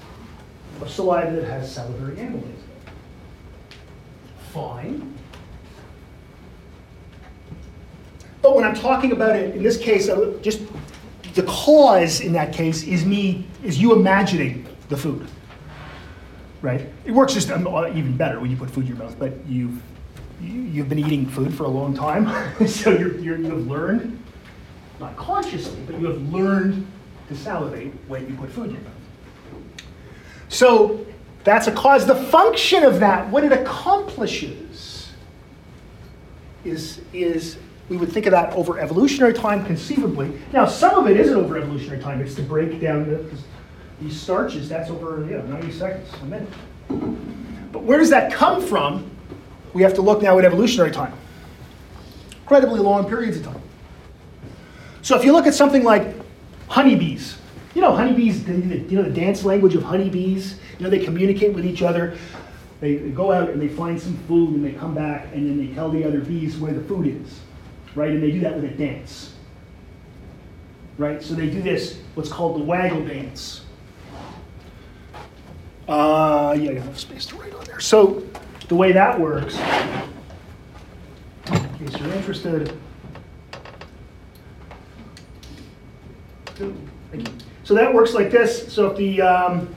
of saliva that has salivary amylase. Fine. But when I'm talking about it, in this case, just the cause in that case is me, is you imagining the food. Right? It works just um, uh, even better when you put food in your mouth, but you've, you- you've been eating food for a long time, so you're, you're, you have learned, not consciously, but you have learned to salivate when you put food in your mouth. So that's a cause. The function of that, what it accomplishes, is, is we would think of that over evolutionary time conceivably. Now, some of it isn't over evolutionary time. It's to break down the, these starches. That's over you know, 90 seconds, a minute. But where does that come from? We have to look now at evolutionary time. Incredibly long periods of time. So if you look at something like honeybees, you know, honeybees, the, you know, the dance language of honeybees, you know, they communicate with each other. They go out and they find some food and they come back and then they tell the other bees where the food is, right? And they do that with a dance, right? So they do this, what's called the waggle dance. Uh, yeah, enough space to write on there. So the way that works in case you're interested. So that works like this. So if the um,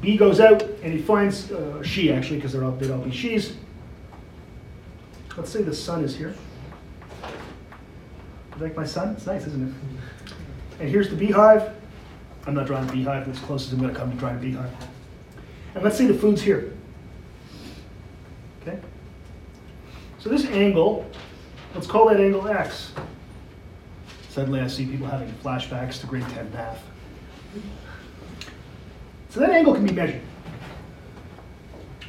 bee goes out and he finds, uh, she actually, because they're all, they'd all be she's. Let's say the sun is here. You like my sun? It's nice, isn't it? And here's the beehive. I'm not drawing a beehive, that's close as I'm gonna come to drawing a beehive. And let's say the food's here. Okay? So this angle, let's call that angle x. Suddenly I see people having flashbacks to grade 10 math. So that angle can be measured.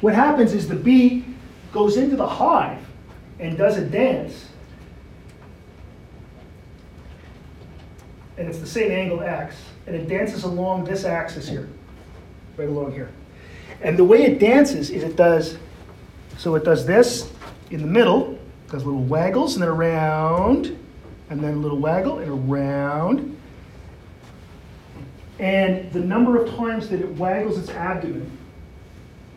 What happens is the bee goes into the hive and does a dance. And it's the same angle x, and it dances along this axis here, right along here. And the way it dances is it does, so it does this in the middle, does little waggles and then around, and then a little waggle and around. And the number of times that it waggles its abdomen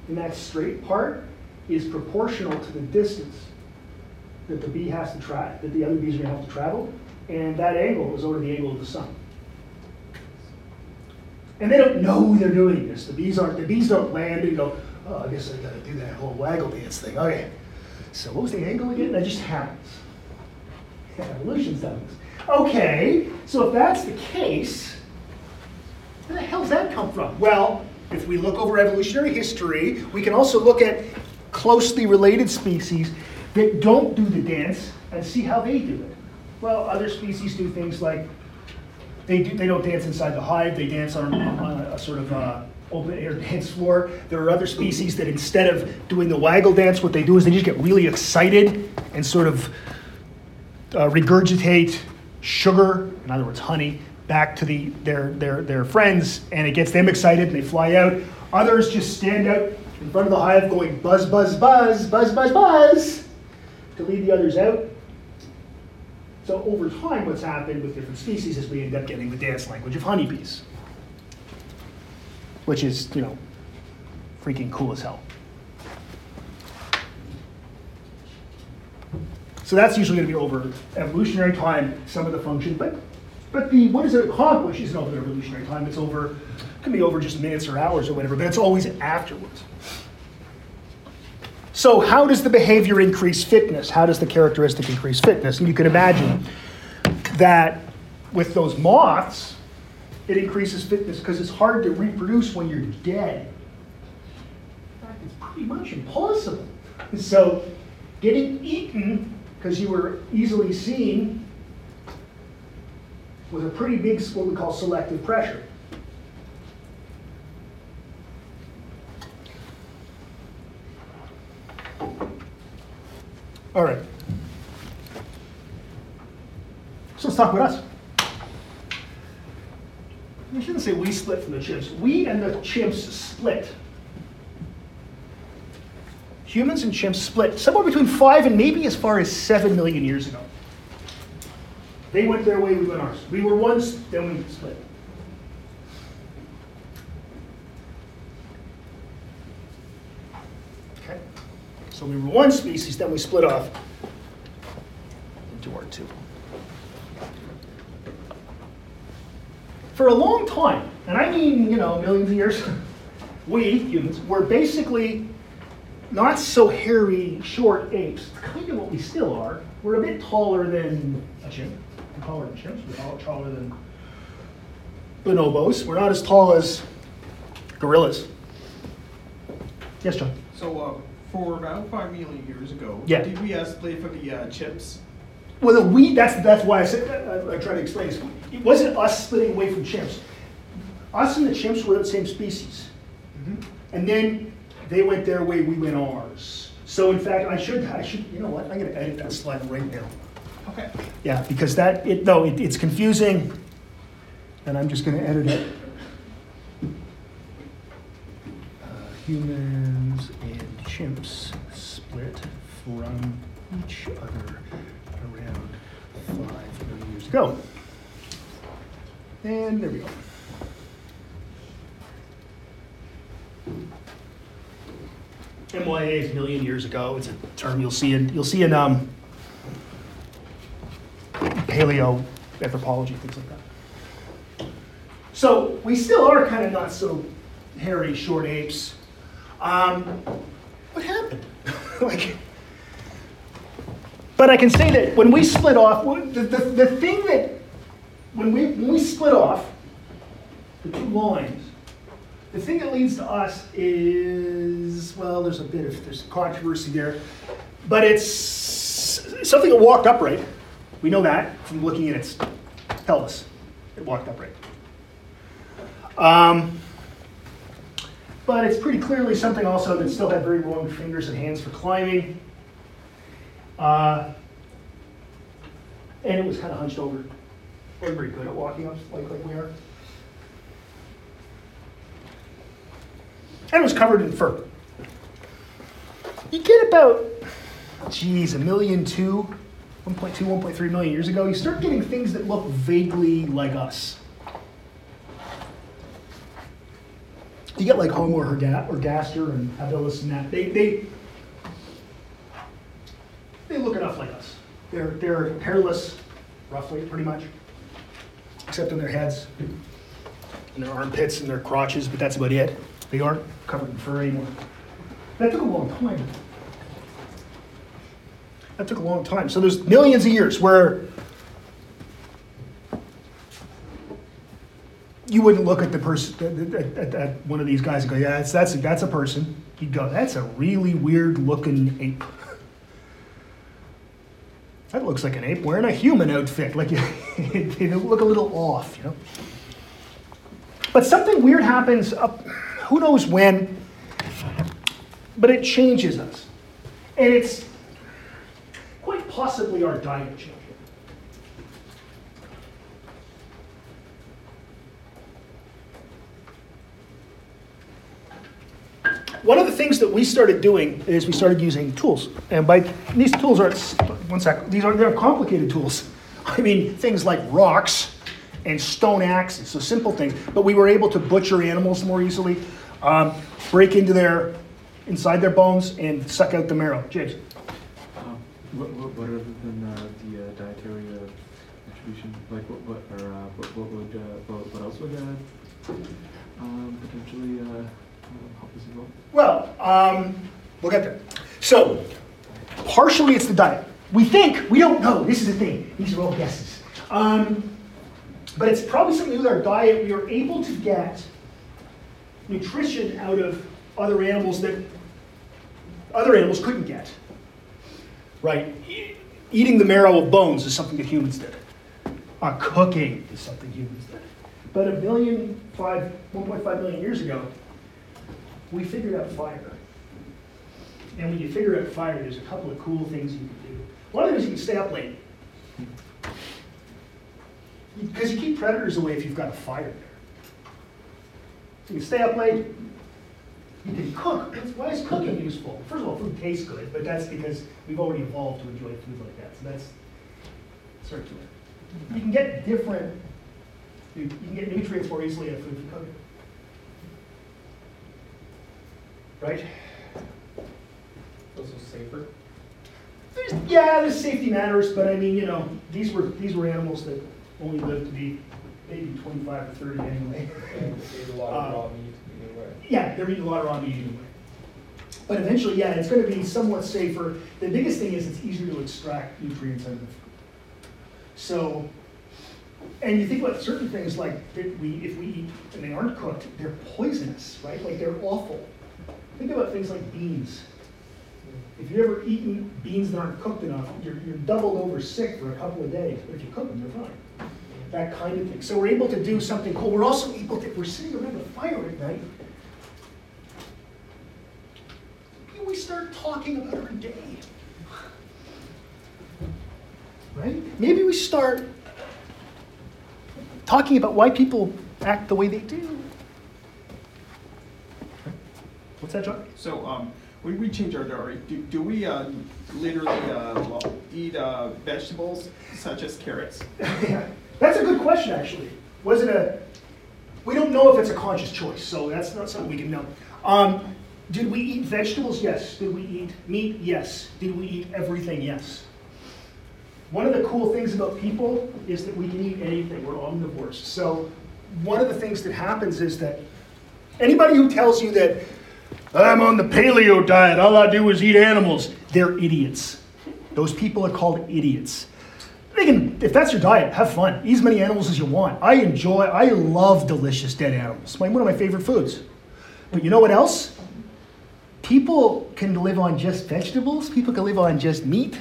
in that straight part is proportional to the distance that the bee has to travel, that the other bees are gonna have to travel, and that angle is over the angle of the sun. And they don't know they're doing this. The bees aren't, the bees don't land and go, oh, I guess I gotta do that whole waggle dance thing. Okay. So what was the angle again? That just happens. Yeah, evolution's done this. Okay, so if that's the case, where the hell's that come from? Well, if we look over evolutionary history, we can also look at closely related species that don't do the dance and see how they do it. Well, other species do things like they, do, they don't dance inside the hive, they dance on, on a, a sort of uh, open air dance floor. There are other species that instead of doing the waggle dance, what they do is they just get really excited and sort of uh, regurgitate sugar, in other words, honey, back to the, their, their, their friends, and it gets them excited and they fly out. Others just stand out in front of the hive going buzz, buzz, buzz, buzz, buzz, buzz to lead the others out. So over time, what's happened with different species is we end up getting the dance language of honeybees, which is, you know, freaking cool as hell. So that's usually going to be over evolutionary time, some of the function, but but the what does it accomplish isn't over evolutionary time. It's over, it can be over just minutes or hours or whatever, but it's always afterwards. So how does the behavior increase fitness? How does the characteristic increase fitness? And you can imagine that with those moths, it increases fitness because it's hard to reproduce when you're dead. In fact, it's pretty much impossible. So getting eaten because you were easily seen was a pretty big, what we call selective pressure. All right. So let's talk about us. We shouldn't say we split from the chimps. We and the chimps split. Humans and chimps split somewhere between five and maybe as far as seven million years ago. They went their way, we went ours. We were once, then we split. So we were one species, then we split off into our two. For a long time, and I mean, you know, millions of years, we humans were basically not so hairy, short apes. Kind of what we still are. We're a bit taller than a chimp. We're taller than chimps. We're taller, taller than bonobos. We're not as tall as gorillas. Yes, John. So, uh, for about five million years ago, Yeah. did we uh, split for the uh, chips? Well, the we, that's, that's why I said, I, I try to explain this. It wasn't us splitting away from chimps. Us and the chimps were the same species. And then they went their way, we went ours. So in fact, I should, I should, you know what, I'm gonna edit that slide right now. Okay. Yeah, because that, it, no, it, it's confusing, and I'm just gonna edit it. Uh, Humans and chimps split from each other around five million years ago. And there we go. MYA is million years ago. It's a term you'll see in you'll see in um, paleo anthropology things like that. So we still are kind of not so hairy short apes. Um, what happened? like, but I can say that when we split off, the, the, the thing that when we when we split off the two lines, the thing that leads to us is well, there's a bit of there's controversy there, but it's something that walked upright. We know that from looking at its pelvis. It walked upright. Um, but it's pretty clearly something also that still had very long fingers and hands for climbing. Uh, and it was kind of hunched over. Wasn't very good at walking up like, like we are. And it was covered in fur. You get about, geez, a million two, 1.2, 1.3 million years ago, you start getting things that look vaguely like us. You get like Homer or, Homo ergaster and habilis and that. They, they, they look enough like us. They're, they're hairless, roughly, pretty much, except on their heads and their armpits and their crotches, but that's about it. They aren't covered in fur anymore. That took a long time. That took a long time. So there's millions of years where you wouldn't look at the person at, at, at one of these guys and go, "Yeah, that's that's a, that's a person." You'd go, "That's a really weird looking ape." That looks like an ape wearing a human outfit. Like they look a little off, you know. But something weird happens up, who knows when, but it changes us. And it's quite possibly our diet changing. One of the things that we started doing is we started using tools. And by these tools are one sec, these are they're complicated tools. I mean things like rocks and stone axes, so simple things. But we were able to butcher animals more easily, um, break into their inside their bones and suck out the marrow. James. Um, What, what, what other than uh, the uh, dietary uh, attribution, like what, what, or uh, what, what would, uh, what, what else would uh, um, potentially Well, um, we'll get there. So, partially it's the diet. We think, we don't know. This is the thing. These are all guesses. Um, but it's probably something with our diet. We are able to get nutrition out of other animals that other animals couldn't get. Right? E- Eating the marrow of bones is something that humans did. Uh, cooking is something humans did. But a billion, five, 1.5 million years ago, we figured out fire. And when you figure out fire, there's a couple of cool things you can do. One of them is you can stay up late. Because you keep predators away if you've got a fire there. So you can stay up late. You can cook. Why is cooking useful? First of all, food tastes good, but that's because we've already evolved to enjoy food like that. So that's circular. You can get different, you can get nutrients more easily out of food if you cook it. Right? Also safer. There's, yeah, there's safety matters, but I mean, you know, these were these were animals that only lived to be maybe 25 or 30 anyway. And ate a lot of raw meat anyway. Yeah, they're eating a lot of raw meat anyway. But eventually, yeah, it's going to be somewhat safer. The biggest thing is it's easier to extract nutrients out of the food. So, and you think about certain things like we, if we eat and they aren't cooked, they're poisonous, right? Like they're awful. Think about things like beans. If you've ever eaten beans that aren't cooked enough, you're, you're doubled over sick for a couple of days. But if you cook them, they're fine. That kind of thing. So we're able to do something cool. We're also able to, we're sitting around the fire at night. Maybe we start talking about our day. Right? Maybe we start talking about why people act the way they do. What's that, John? So, um, when we change our diet, do, do we, uh, literally, uh, well, eat, uh, vegetables such as carrots? Yeah, that's a good question, actually. Was it a, we don't know if it's a conscious choice, so that's not something we can know. Um, Did we eat vegetables? Yes. Did we eat meat? Yes. Did we eat everything? Yes. One of the cool things about people is that we can eat anything. We're omnivores. So one of the things that happens is that anybody who tells you that I'm on the paleo diet, all I do is eat animals, they're idiots. Those people are called idiots. They can, if that's your diet, have fun. Eat as many animals as you want. I enjoy, I love delicious dead animals. One of my favorite foods. But you know what else? People can live on just vegetables. People can live on just meat.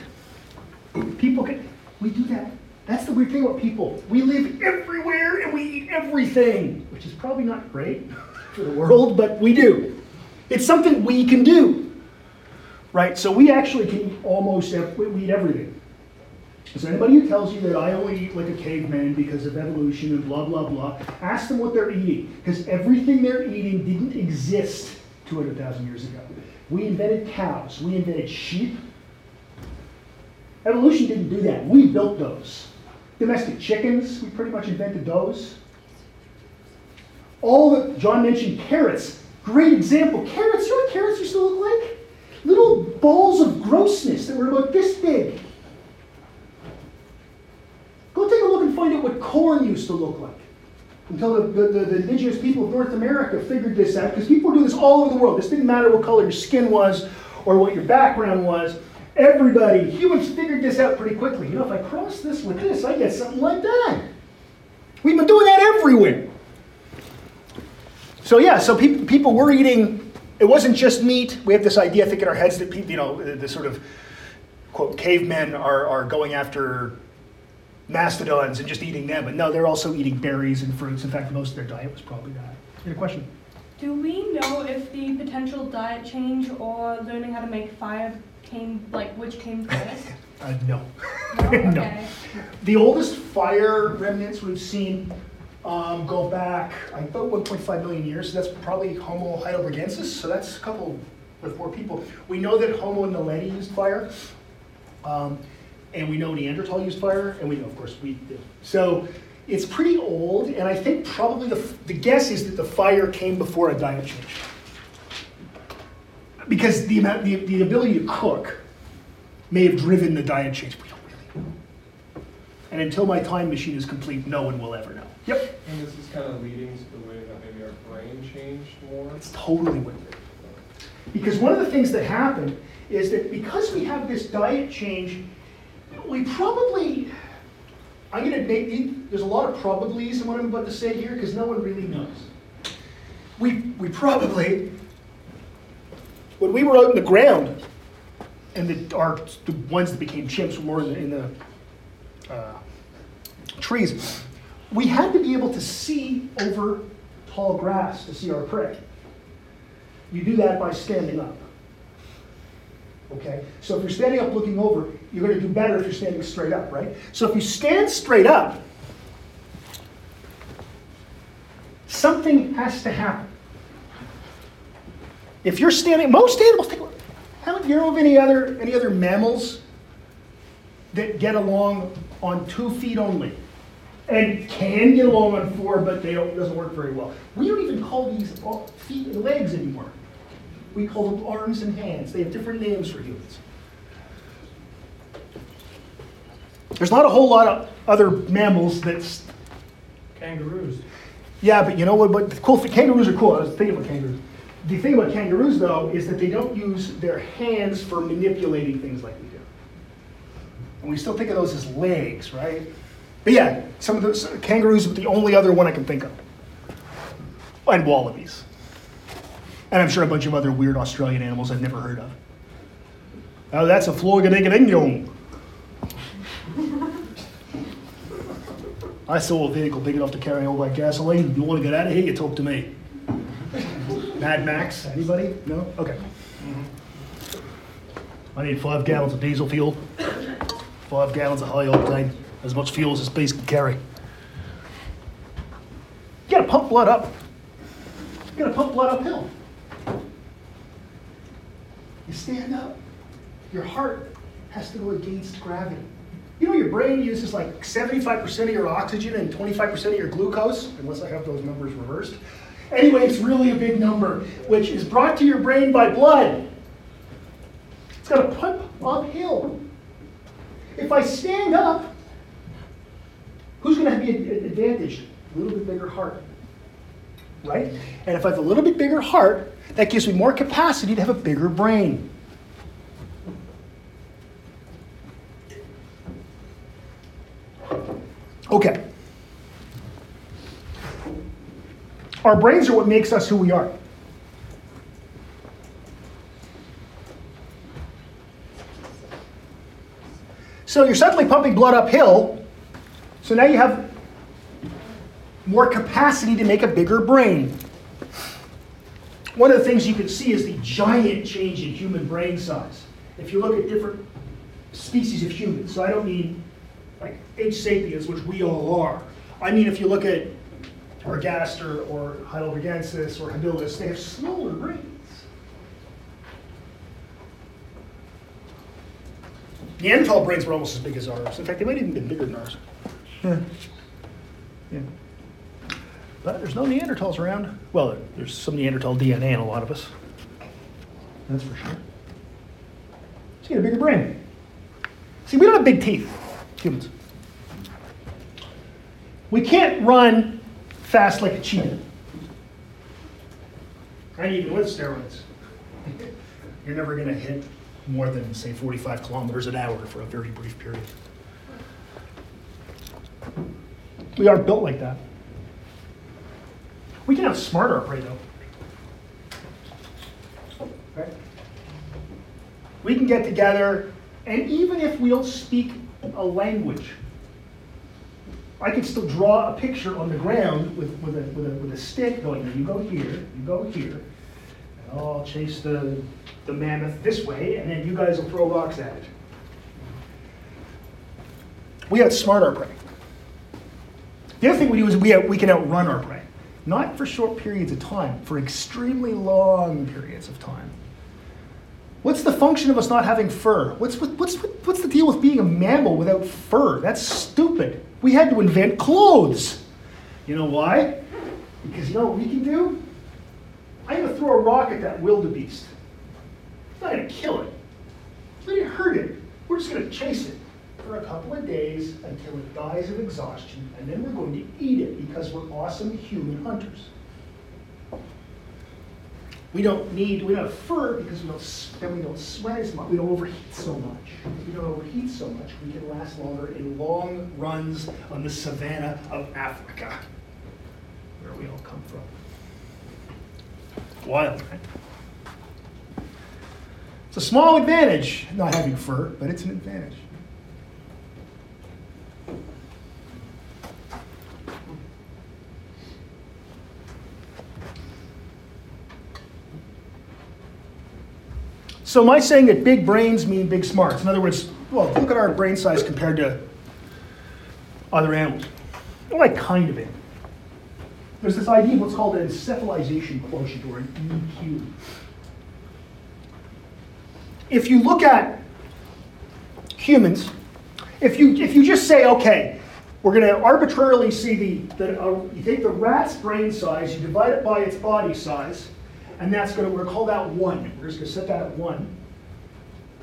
People can, we do that. That's the weird thing about people. We live everywhere and we eat everything, which is probably not great for the world, but we do. It's something we can do. Right? So we actually can eat almost, we eat everything. So anybody who tells you that I only eat like a caveman because of evolution and blah, blah, blah, ask them what they're eating. Because everything they're eating didn't exist 200,000 years ago. We invented cows, we invented sheep. Evolution didn't do that. We built those. Domestic chickens, we pretty much invented those. All the, John mentioned carrots. Great example. Carrots, you know what carrots used to look like? Little balls of grossness that were about this big. Go take a look and find out what corn used to look like. Until the, the, the, the indigenous people of North America figured this out, because people were doing this all over the world. This didn't matter what color your skin was or what your background was. Everybody, humans figured this out pretty quickly. You know, if I cross this with this, I get something like that. We've been doing that everywhere. So yeah, so people people were eating. It wasn't just meat. We have this idea, I think, in our heads that people, you know, the, sort of quote cavemen are are going after mastodons and just eating them. But no, they're also eating berries and fruits. In fact, most of their diet was probably that. You had a question? Do we know if the potential diet change or learning how to make fire came, like, which came first? Uh, no. No? No. The oldest fire remnants we've seen um, go back about 1.5 million years. That's probably Homo heidelbergensis. So that's a couple before people. We know that Homo naledi used fire, um, and we know Neanderthal used fire, and we know, of course, we did. So it's pretty old, and I think probably the, the guess is that the fire came before a diet change. Because the, amount, the, the ability to cook may have driven the diet change. We don't really know. And until my time machine is complete, no one will ever know. Yep. And this is kind of leading to the way that maybe our brain changed more. That's totally what it is. Because one of the things that happened is that because we have this diet change, we probably, I'm going to make, there's a lot of probablys in what I'm about to say here because no one really knows. We, we probably, when we were out in the ground, and the, our, the ones that became chimps were more in the, in the uh, trees, we had to be able to see over tall grass to see our prey. You do that by standing up. Okay? So if you're standing up looking over, you're going to do better if you're standing straight up, right? So if you stand straight up, something has to happen. If you're standing, most animals, take do you know of any other, any other mammals that get along on two feet only? And can get along on four, but they don't, it doesn't work very well. We don't even call these feet and legs anymore. We call them arms and hands. They have different names for humans. There's not a whole lot of other mammals that's, Kangaroos. yeah, but you know what? But cool kangaroos are cool. I was thinking about kangaroos. The thing about kangaroos, though, is that they don't use their hands for manipulating things like we do. And we still think of those as legs, right? But yeah, some of those kangaroos are the only other one I can think of. And wallabies. And I'm sure a bunch of other weird Australian animals I've never heard of. Oh, that's a Flogadingadingyong. I saw a vehicle big enough to carry all that gasoline. You want to get out of here? You talk to me. Mad Max? Anybody? No? Okay. I need five gallons of diesel fuel, five gallons of high octane, as much fuel as this beast can carry. You gotta pump blood up. You gotta pump blood uphill. You stand up. Your heart has to go against gravity. You know, your brain uses like 75% of your oxygen and 25% of your glucose, unless I have those numbers reversed. Anyway, it's really a big number, which is brought to your brain by blood. It's got to pump uphill. If I stand up, who's going to be ad- advantaged? A little bit bigger heart. Right? And if I have a little bit bigger heart, that gives me more capacity to have a bigger brain. Okay. Our brains are what makes us who we are. So you're suddenly pumping blood uphill, so now you have more capacity to make a bigger brain. One of the things you can see is the giant change in human brain size. If you look at different species of humans, so I don't mean like H. sapiens, which we all are. I mean, if you look at Ergaster or Heidelbergensis or habilis, they have smaller brains. Neanderthal brains were almost as big as ours. In fact, they might even been bigger than ours. Yeah. Yeah. But there's no Neanderthals around. Well, there's some Neanderthal DNA in a lot of us. That's for sure. You get a bigger brain. See, we don't have big teeth, humans. We can't run fast like a cheetah. And even with steroids, you're never going to hit more than, say, 45 kilometers an hour for a very brief period. We aren't built like that. We can outsmart our prey, though. We can get together, and even if we don't speak a language, I can still draw a picture on the ground with, with, a, with, a, with a stick going, you go here, you go here, and I'll chase the, the mammoth this way, and then you guys will throw rocks at it. We outsmart our prey. The other thing we do is we, uh, we can outrun our brain, Not for short periods of time, for extremely long periods of time. What's the function of us not having fur? What's, what's, what's the deal with being a mammal without fur? That's stupid. We had to invent clothes. You know why? Because you know what we can do? I'm going to throw a rock at that wildebeest. It's not going to kill it. It's not going to hurt it. We're just going to chase it for a couple of days until it dies of exhaustion, and then we're going to eat it because we're awesome human hunters. We don't need, we don't have fur because we don't, then we don't sweat as much, we don't overheat so much. If we don't overheat so much, we can last longer in long runs on the savannah of Africa, where we all come from. Wild, right? It's a small advantage not having fur, but it's an advantage. So am I saying that big brains mean big smarts? In other words, well, look at our brain size compared to other animals. Well, I kind of am. There's this idea of what's called an encephalization quotient, or an EQ. If you look at humans, if you, if you just say, okay, we're going to arbitrarily see the, the uh, you take the rat's brain size, you divide it by its body size, and that's going to, we're going to call that one. We're just going to set that at one.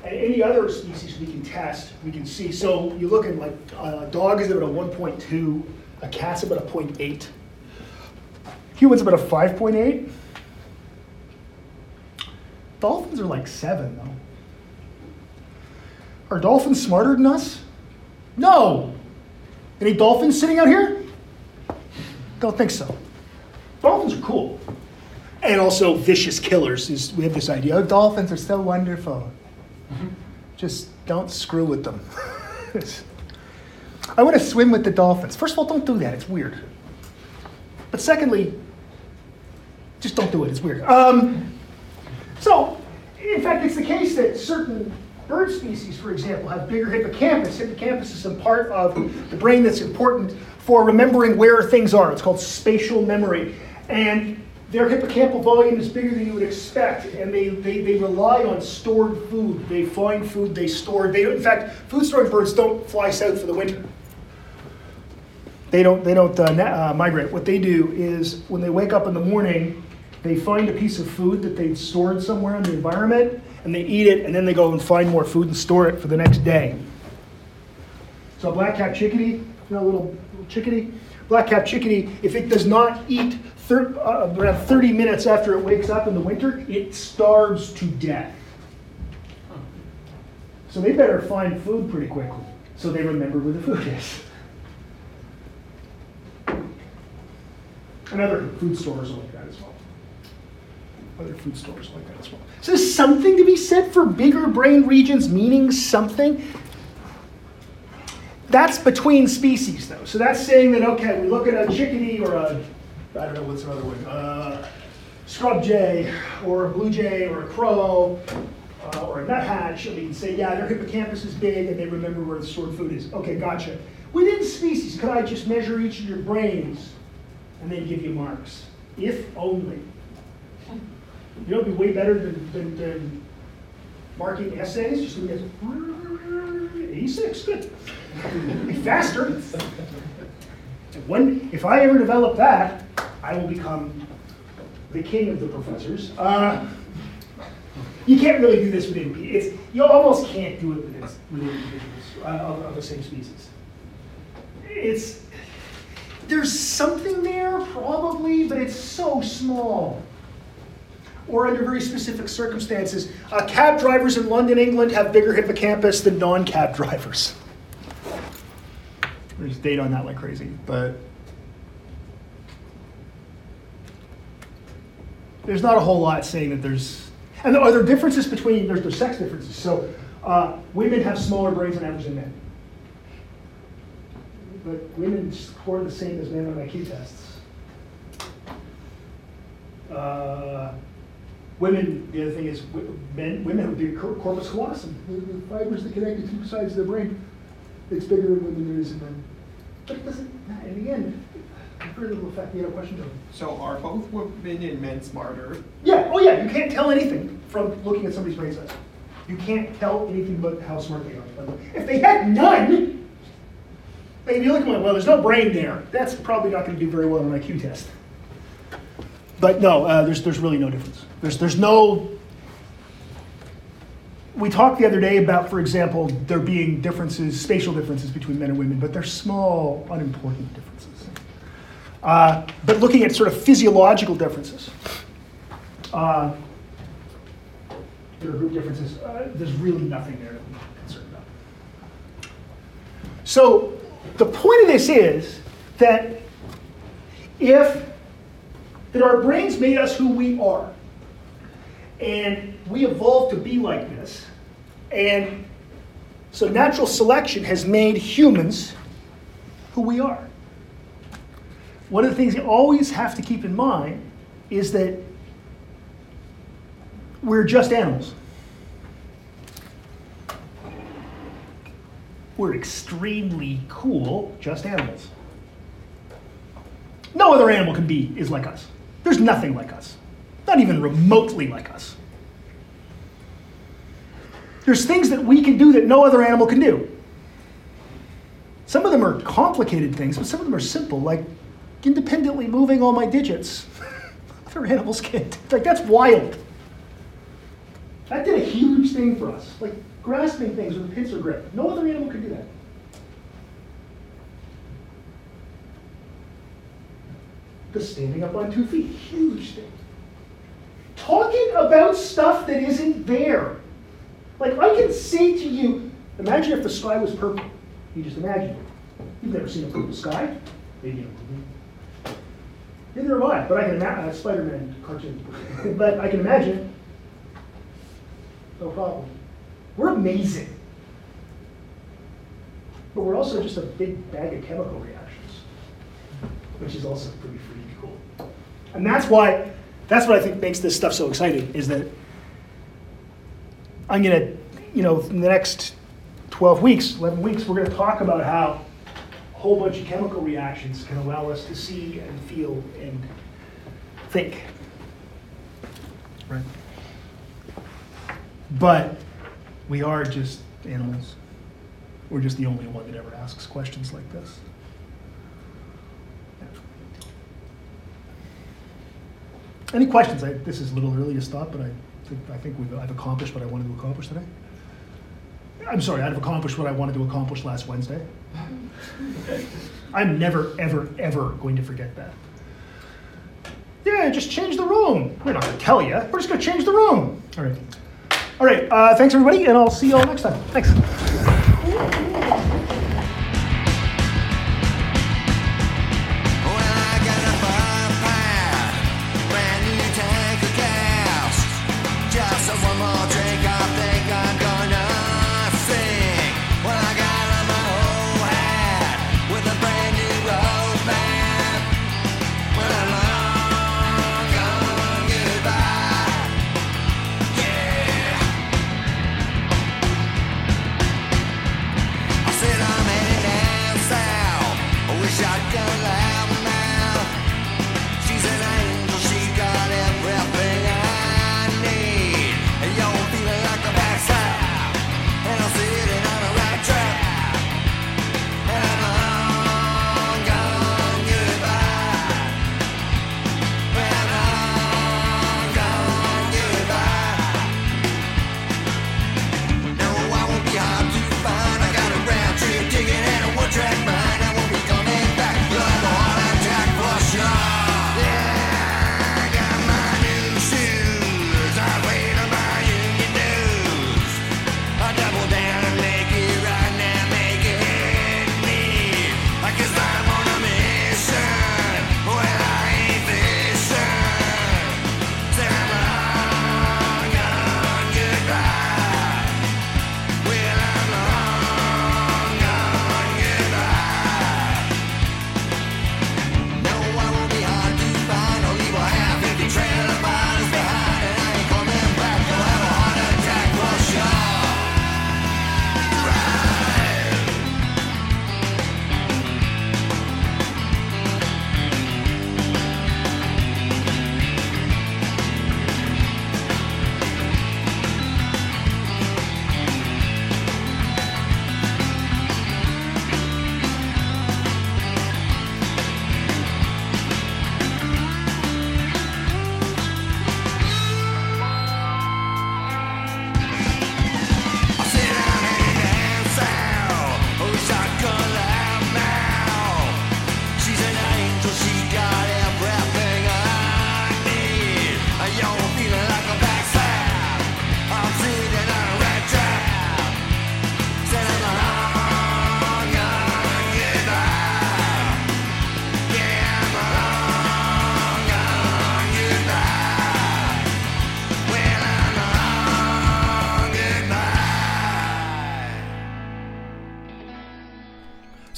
And any other species we can test, we can see. So you look at like a dog is about a 1.2, a cat's about a 0.8, humans about a 5.8. Dolphins are like seven though. Are dolphins smarter than us? No. Any dolphins sitting out here? Don't think so. Dolphins are cool and also vicious killers. Is we have this idea: oh, dolphins are so wonderful. Just don't screw with them. I want to swim with the dolphins. First of all, don't do that; it's weird. But secondly, just don't do it; it's weird. Um, so, in fact, it's the case that certain bird species, for example, have bigger hippocampus. Hippocampus is some part of the brain that's important for remembering where things are. It's called spatial memory, and their hippocampal volume is bigger than you would expect, and they, they, they rely on stored food. They find food, they store. They, in fact, food storing birds don't fly south for the winter. They don't, they don't uh, na- uh, migrate. What they do is when they wake up in the morning, they find a piece of food that they've stored somewhere in the environment and they eat it and then they go and find more food and store it for the next day. So a black-capped chickadee, you know, little little chickadee, black-capped chickadee, if it does not eat thir- uh, around 30 minutes after it wakes up in the winter, it starves to death. So they better find food pretty quickly so they remember where the food is. And other food stores are like that as well. Other food stores like that as well. So there's something to be said for bigger brain regions meaning something. That's between species, though. So that's saying that, okay, we look at a chickadee or a, I don't know what's another one, uh, scrub jay or a blue jay or a crow uh, or a nuthatch, we can say, yeah, their hippocampus is big and they remember where the stored food is. Okay, gotcha. Within species, could I just measure each of your brains and then give you marks? If only. You know, it'd be way better than, than, than marking essays, just look at 86, good. Be faster. When, if I ever develop that, I will become the king of the professors. Uh, you can't really do this within, pe- it's, you almost can't do it within individuals uh, of, of the same species. It's, there's something there probably, but it's so small. Or under very specific circumstances. Uh, cab drivers in London, England have bigger hippocampus than non-cab drivers. There's data on that like crazy, but there's not a whole lot saying that there's, and are there differences between, there's, there's sex differences. So uh, women have smaller brains on average than men. But women score the same as men on IQ tests. Uh, women, the other thing is, men, women have big cor- corpus callosum, the the fibers that connect the two sides of the brain. It's bigger in women than it is in men. But it doesn't, in the end, very little effect. You had a question, Joe? So are both women and men smarter? Yeah, oh yeah, you can't tell anything from looking at somebody's brain size. You can't tell anything about how smart they are. If they had none, maybe you look at well, there's no brain there. That's probably not going to do very well on an IQ test. But no, uh, there's, there's really no difference. There's, there's no. We talked the other day about, for example, there being differences, spatial differences between men and women, but they're small, unimportant differences. Uh, but looking at sort of physiological differences, uh, there are group differences. Uh, there's really nothing there to be concerned about. So the point of this is that if that our brains made us who we are, and we evolved to be like this, and so natural selection has made humans who we are. One of the things you always have to keep in mind is that we're just animals. We're extremely cool, just animals. No other animal can be is like us. There's nothing like us. Not even remotely like us. There's things that we can do that no other animal can do. Some of them are complicated things, but some of them are simple, like independently moving all my digits. Other animals can't. Like, that's wild. That did a huge thing for us. Like, grasping things with a pincer grip. No other animal could do that. The standing up on two feet. Huge thing. Talking about stuff that isn't there. Like, I can say to you, imagine if the sky was purple. You just imagine it. You've never seen a purple sky. Maybe. Neither have I, but I can imagine, uh, Spider-Man cartoon. but I can imagine. No problem. We're amazing. But we're also just a big bag of chemical reactions, which is also pretty freaking cool. And that's why, that's what I think makes this stuff so exciting, is that I'm gonna, you know, in the next 12 weeks, 11 weeks, we're gonna talk about how whole bunch of chemical reactions can allow us to see and feel and think. Right? But we are just animals. We're just the only one that ever asks questions like this. Any questions? I, this is a little early to stop, but I think, I think we've, I've accomplished what I wanted to accomplish today. I'm sorry, I've accomplished what I wanted to accomplish last Wednesday. I'm never, ever, ever going to forget that. Yeah, just change the room. We're not going to tell you. We're just going to change the room. All right. All right. Uh, thanks, everybody, and I'll see you all next time. Thanks.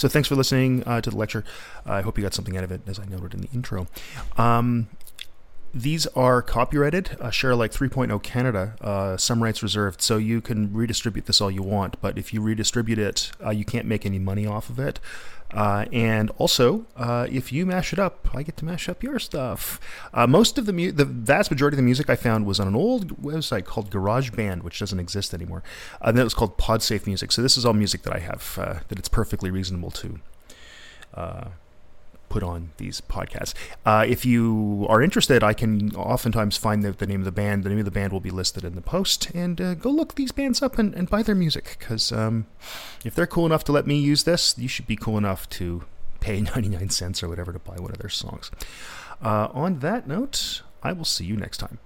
So thanks for listening uh, to the lecture. I hope you got something out of it, as I noted in the intro. Um, these are copyrighted, uh, share like 3.0 Canada, uh, some rights reserved, so you can redistribute this all you want. But if you redistribute it, uh, you can't make any money off of it. Uh, and also, uh, if you mash it up, I get to mash up your stuff. Uh, most of the mu- the vast majority of the music I found was on an old website called GarageBand, which doesn't exist anymore. And then it was called PodSafe Music. So this is all music that I have uh, that it's perfectly reasonable to uh, put on these podcasts. Uh, if you are interested, I can oftentimes find the, the name of the band. The name of the band will be listed in the post, and uh, go look these bands up and, and buy their music. Because um, if they're cool enough to let me use this, you should be cool enough to pay 99 cents or whatever to buy one of their songs. Uh, on that note, I will see you next time.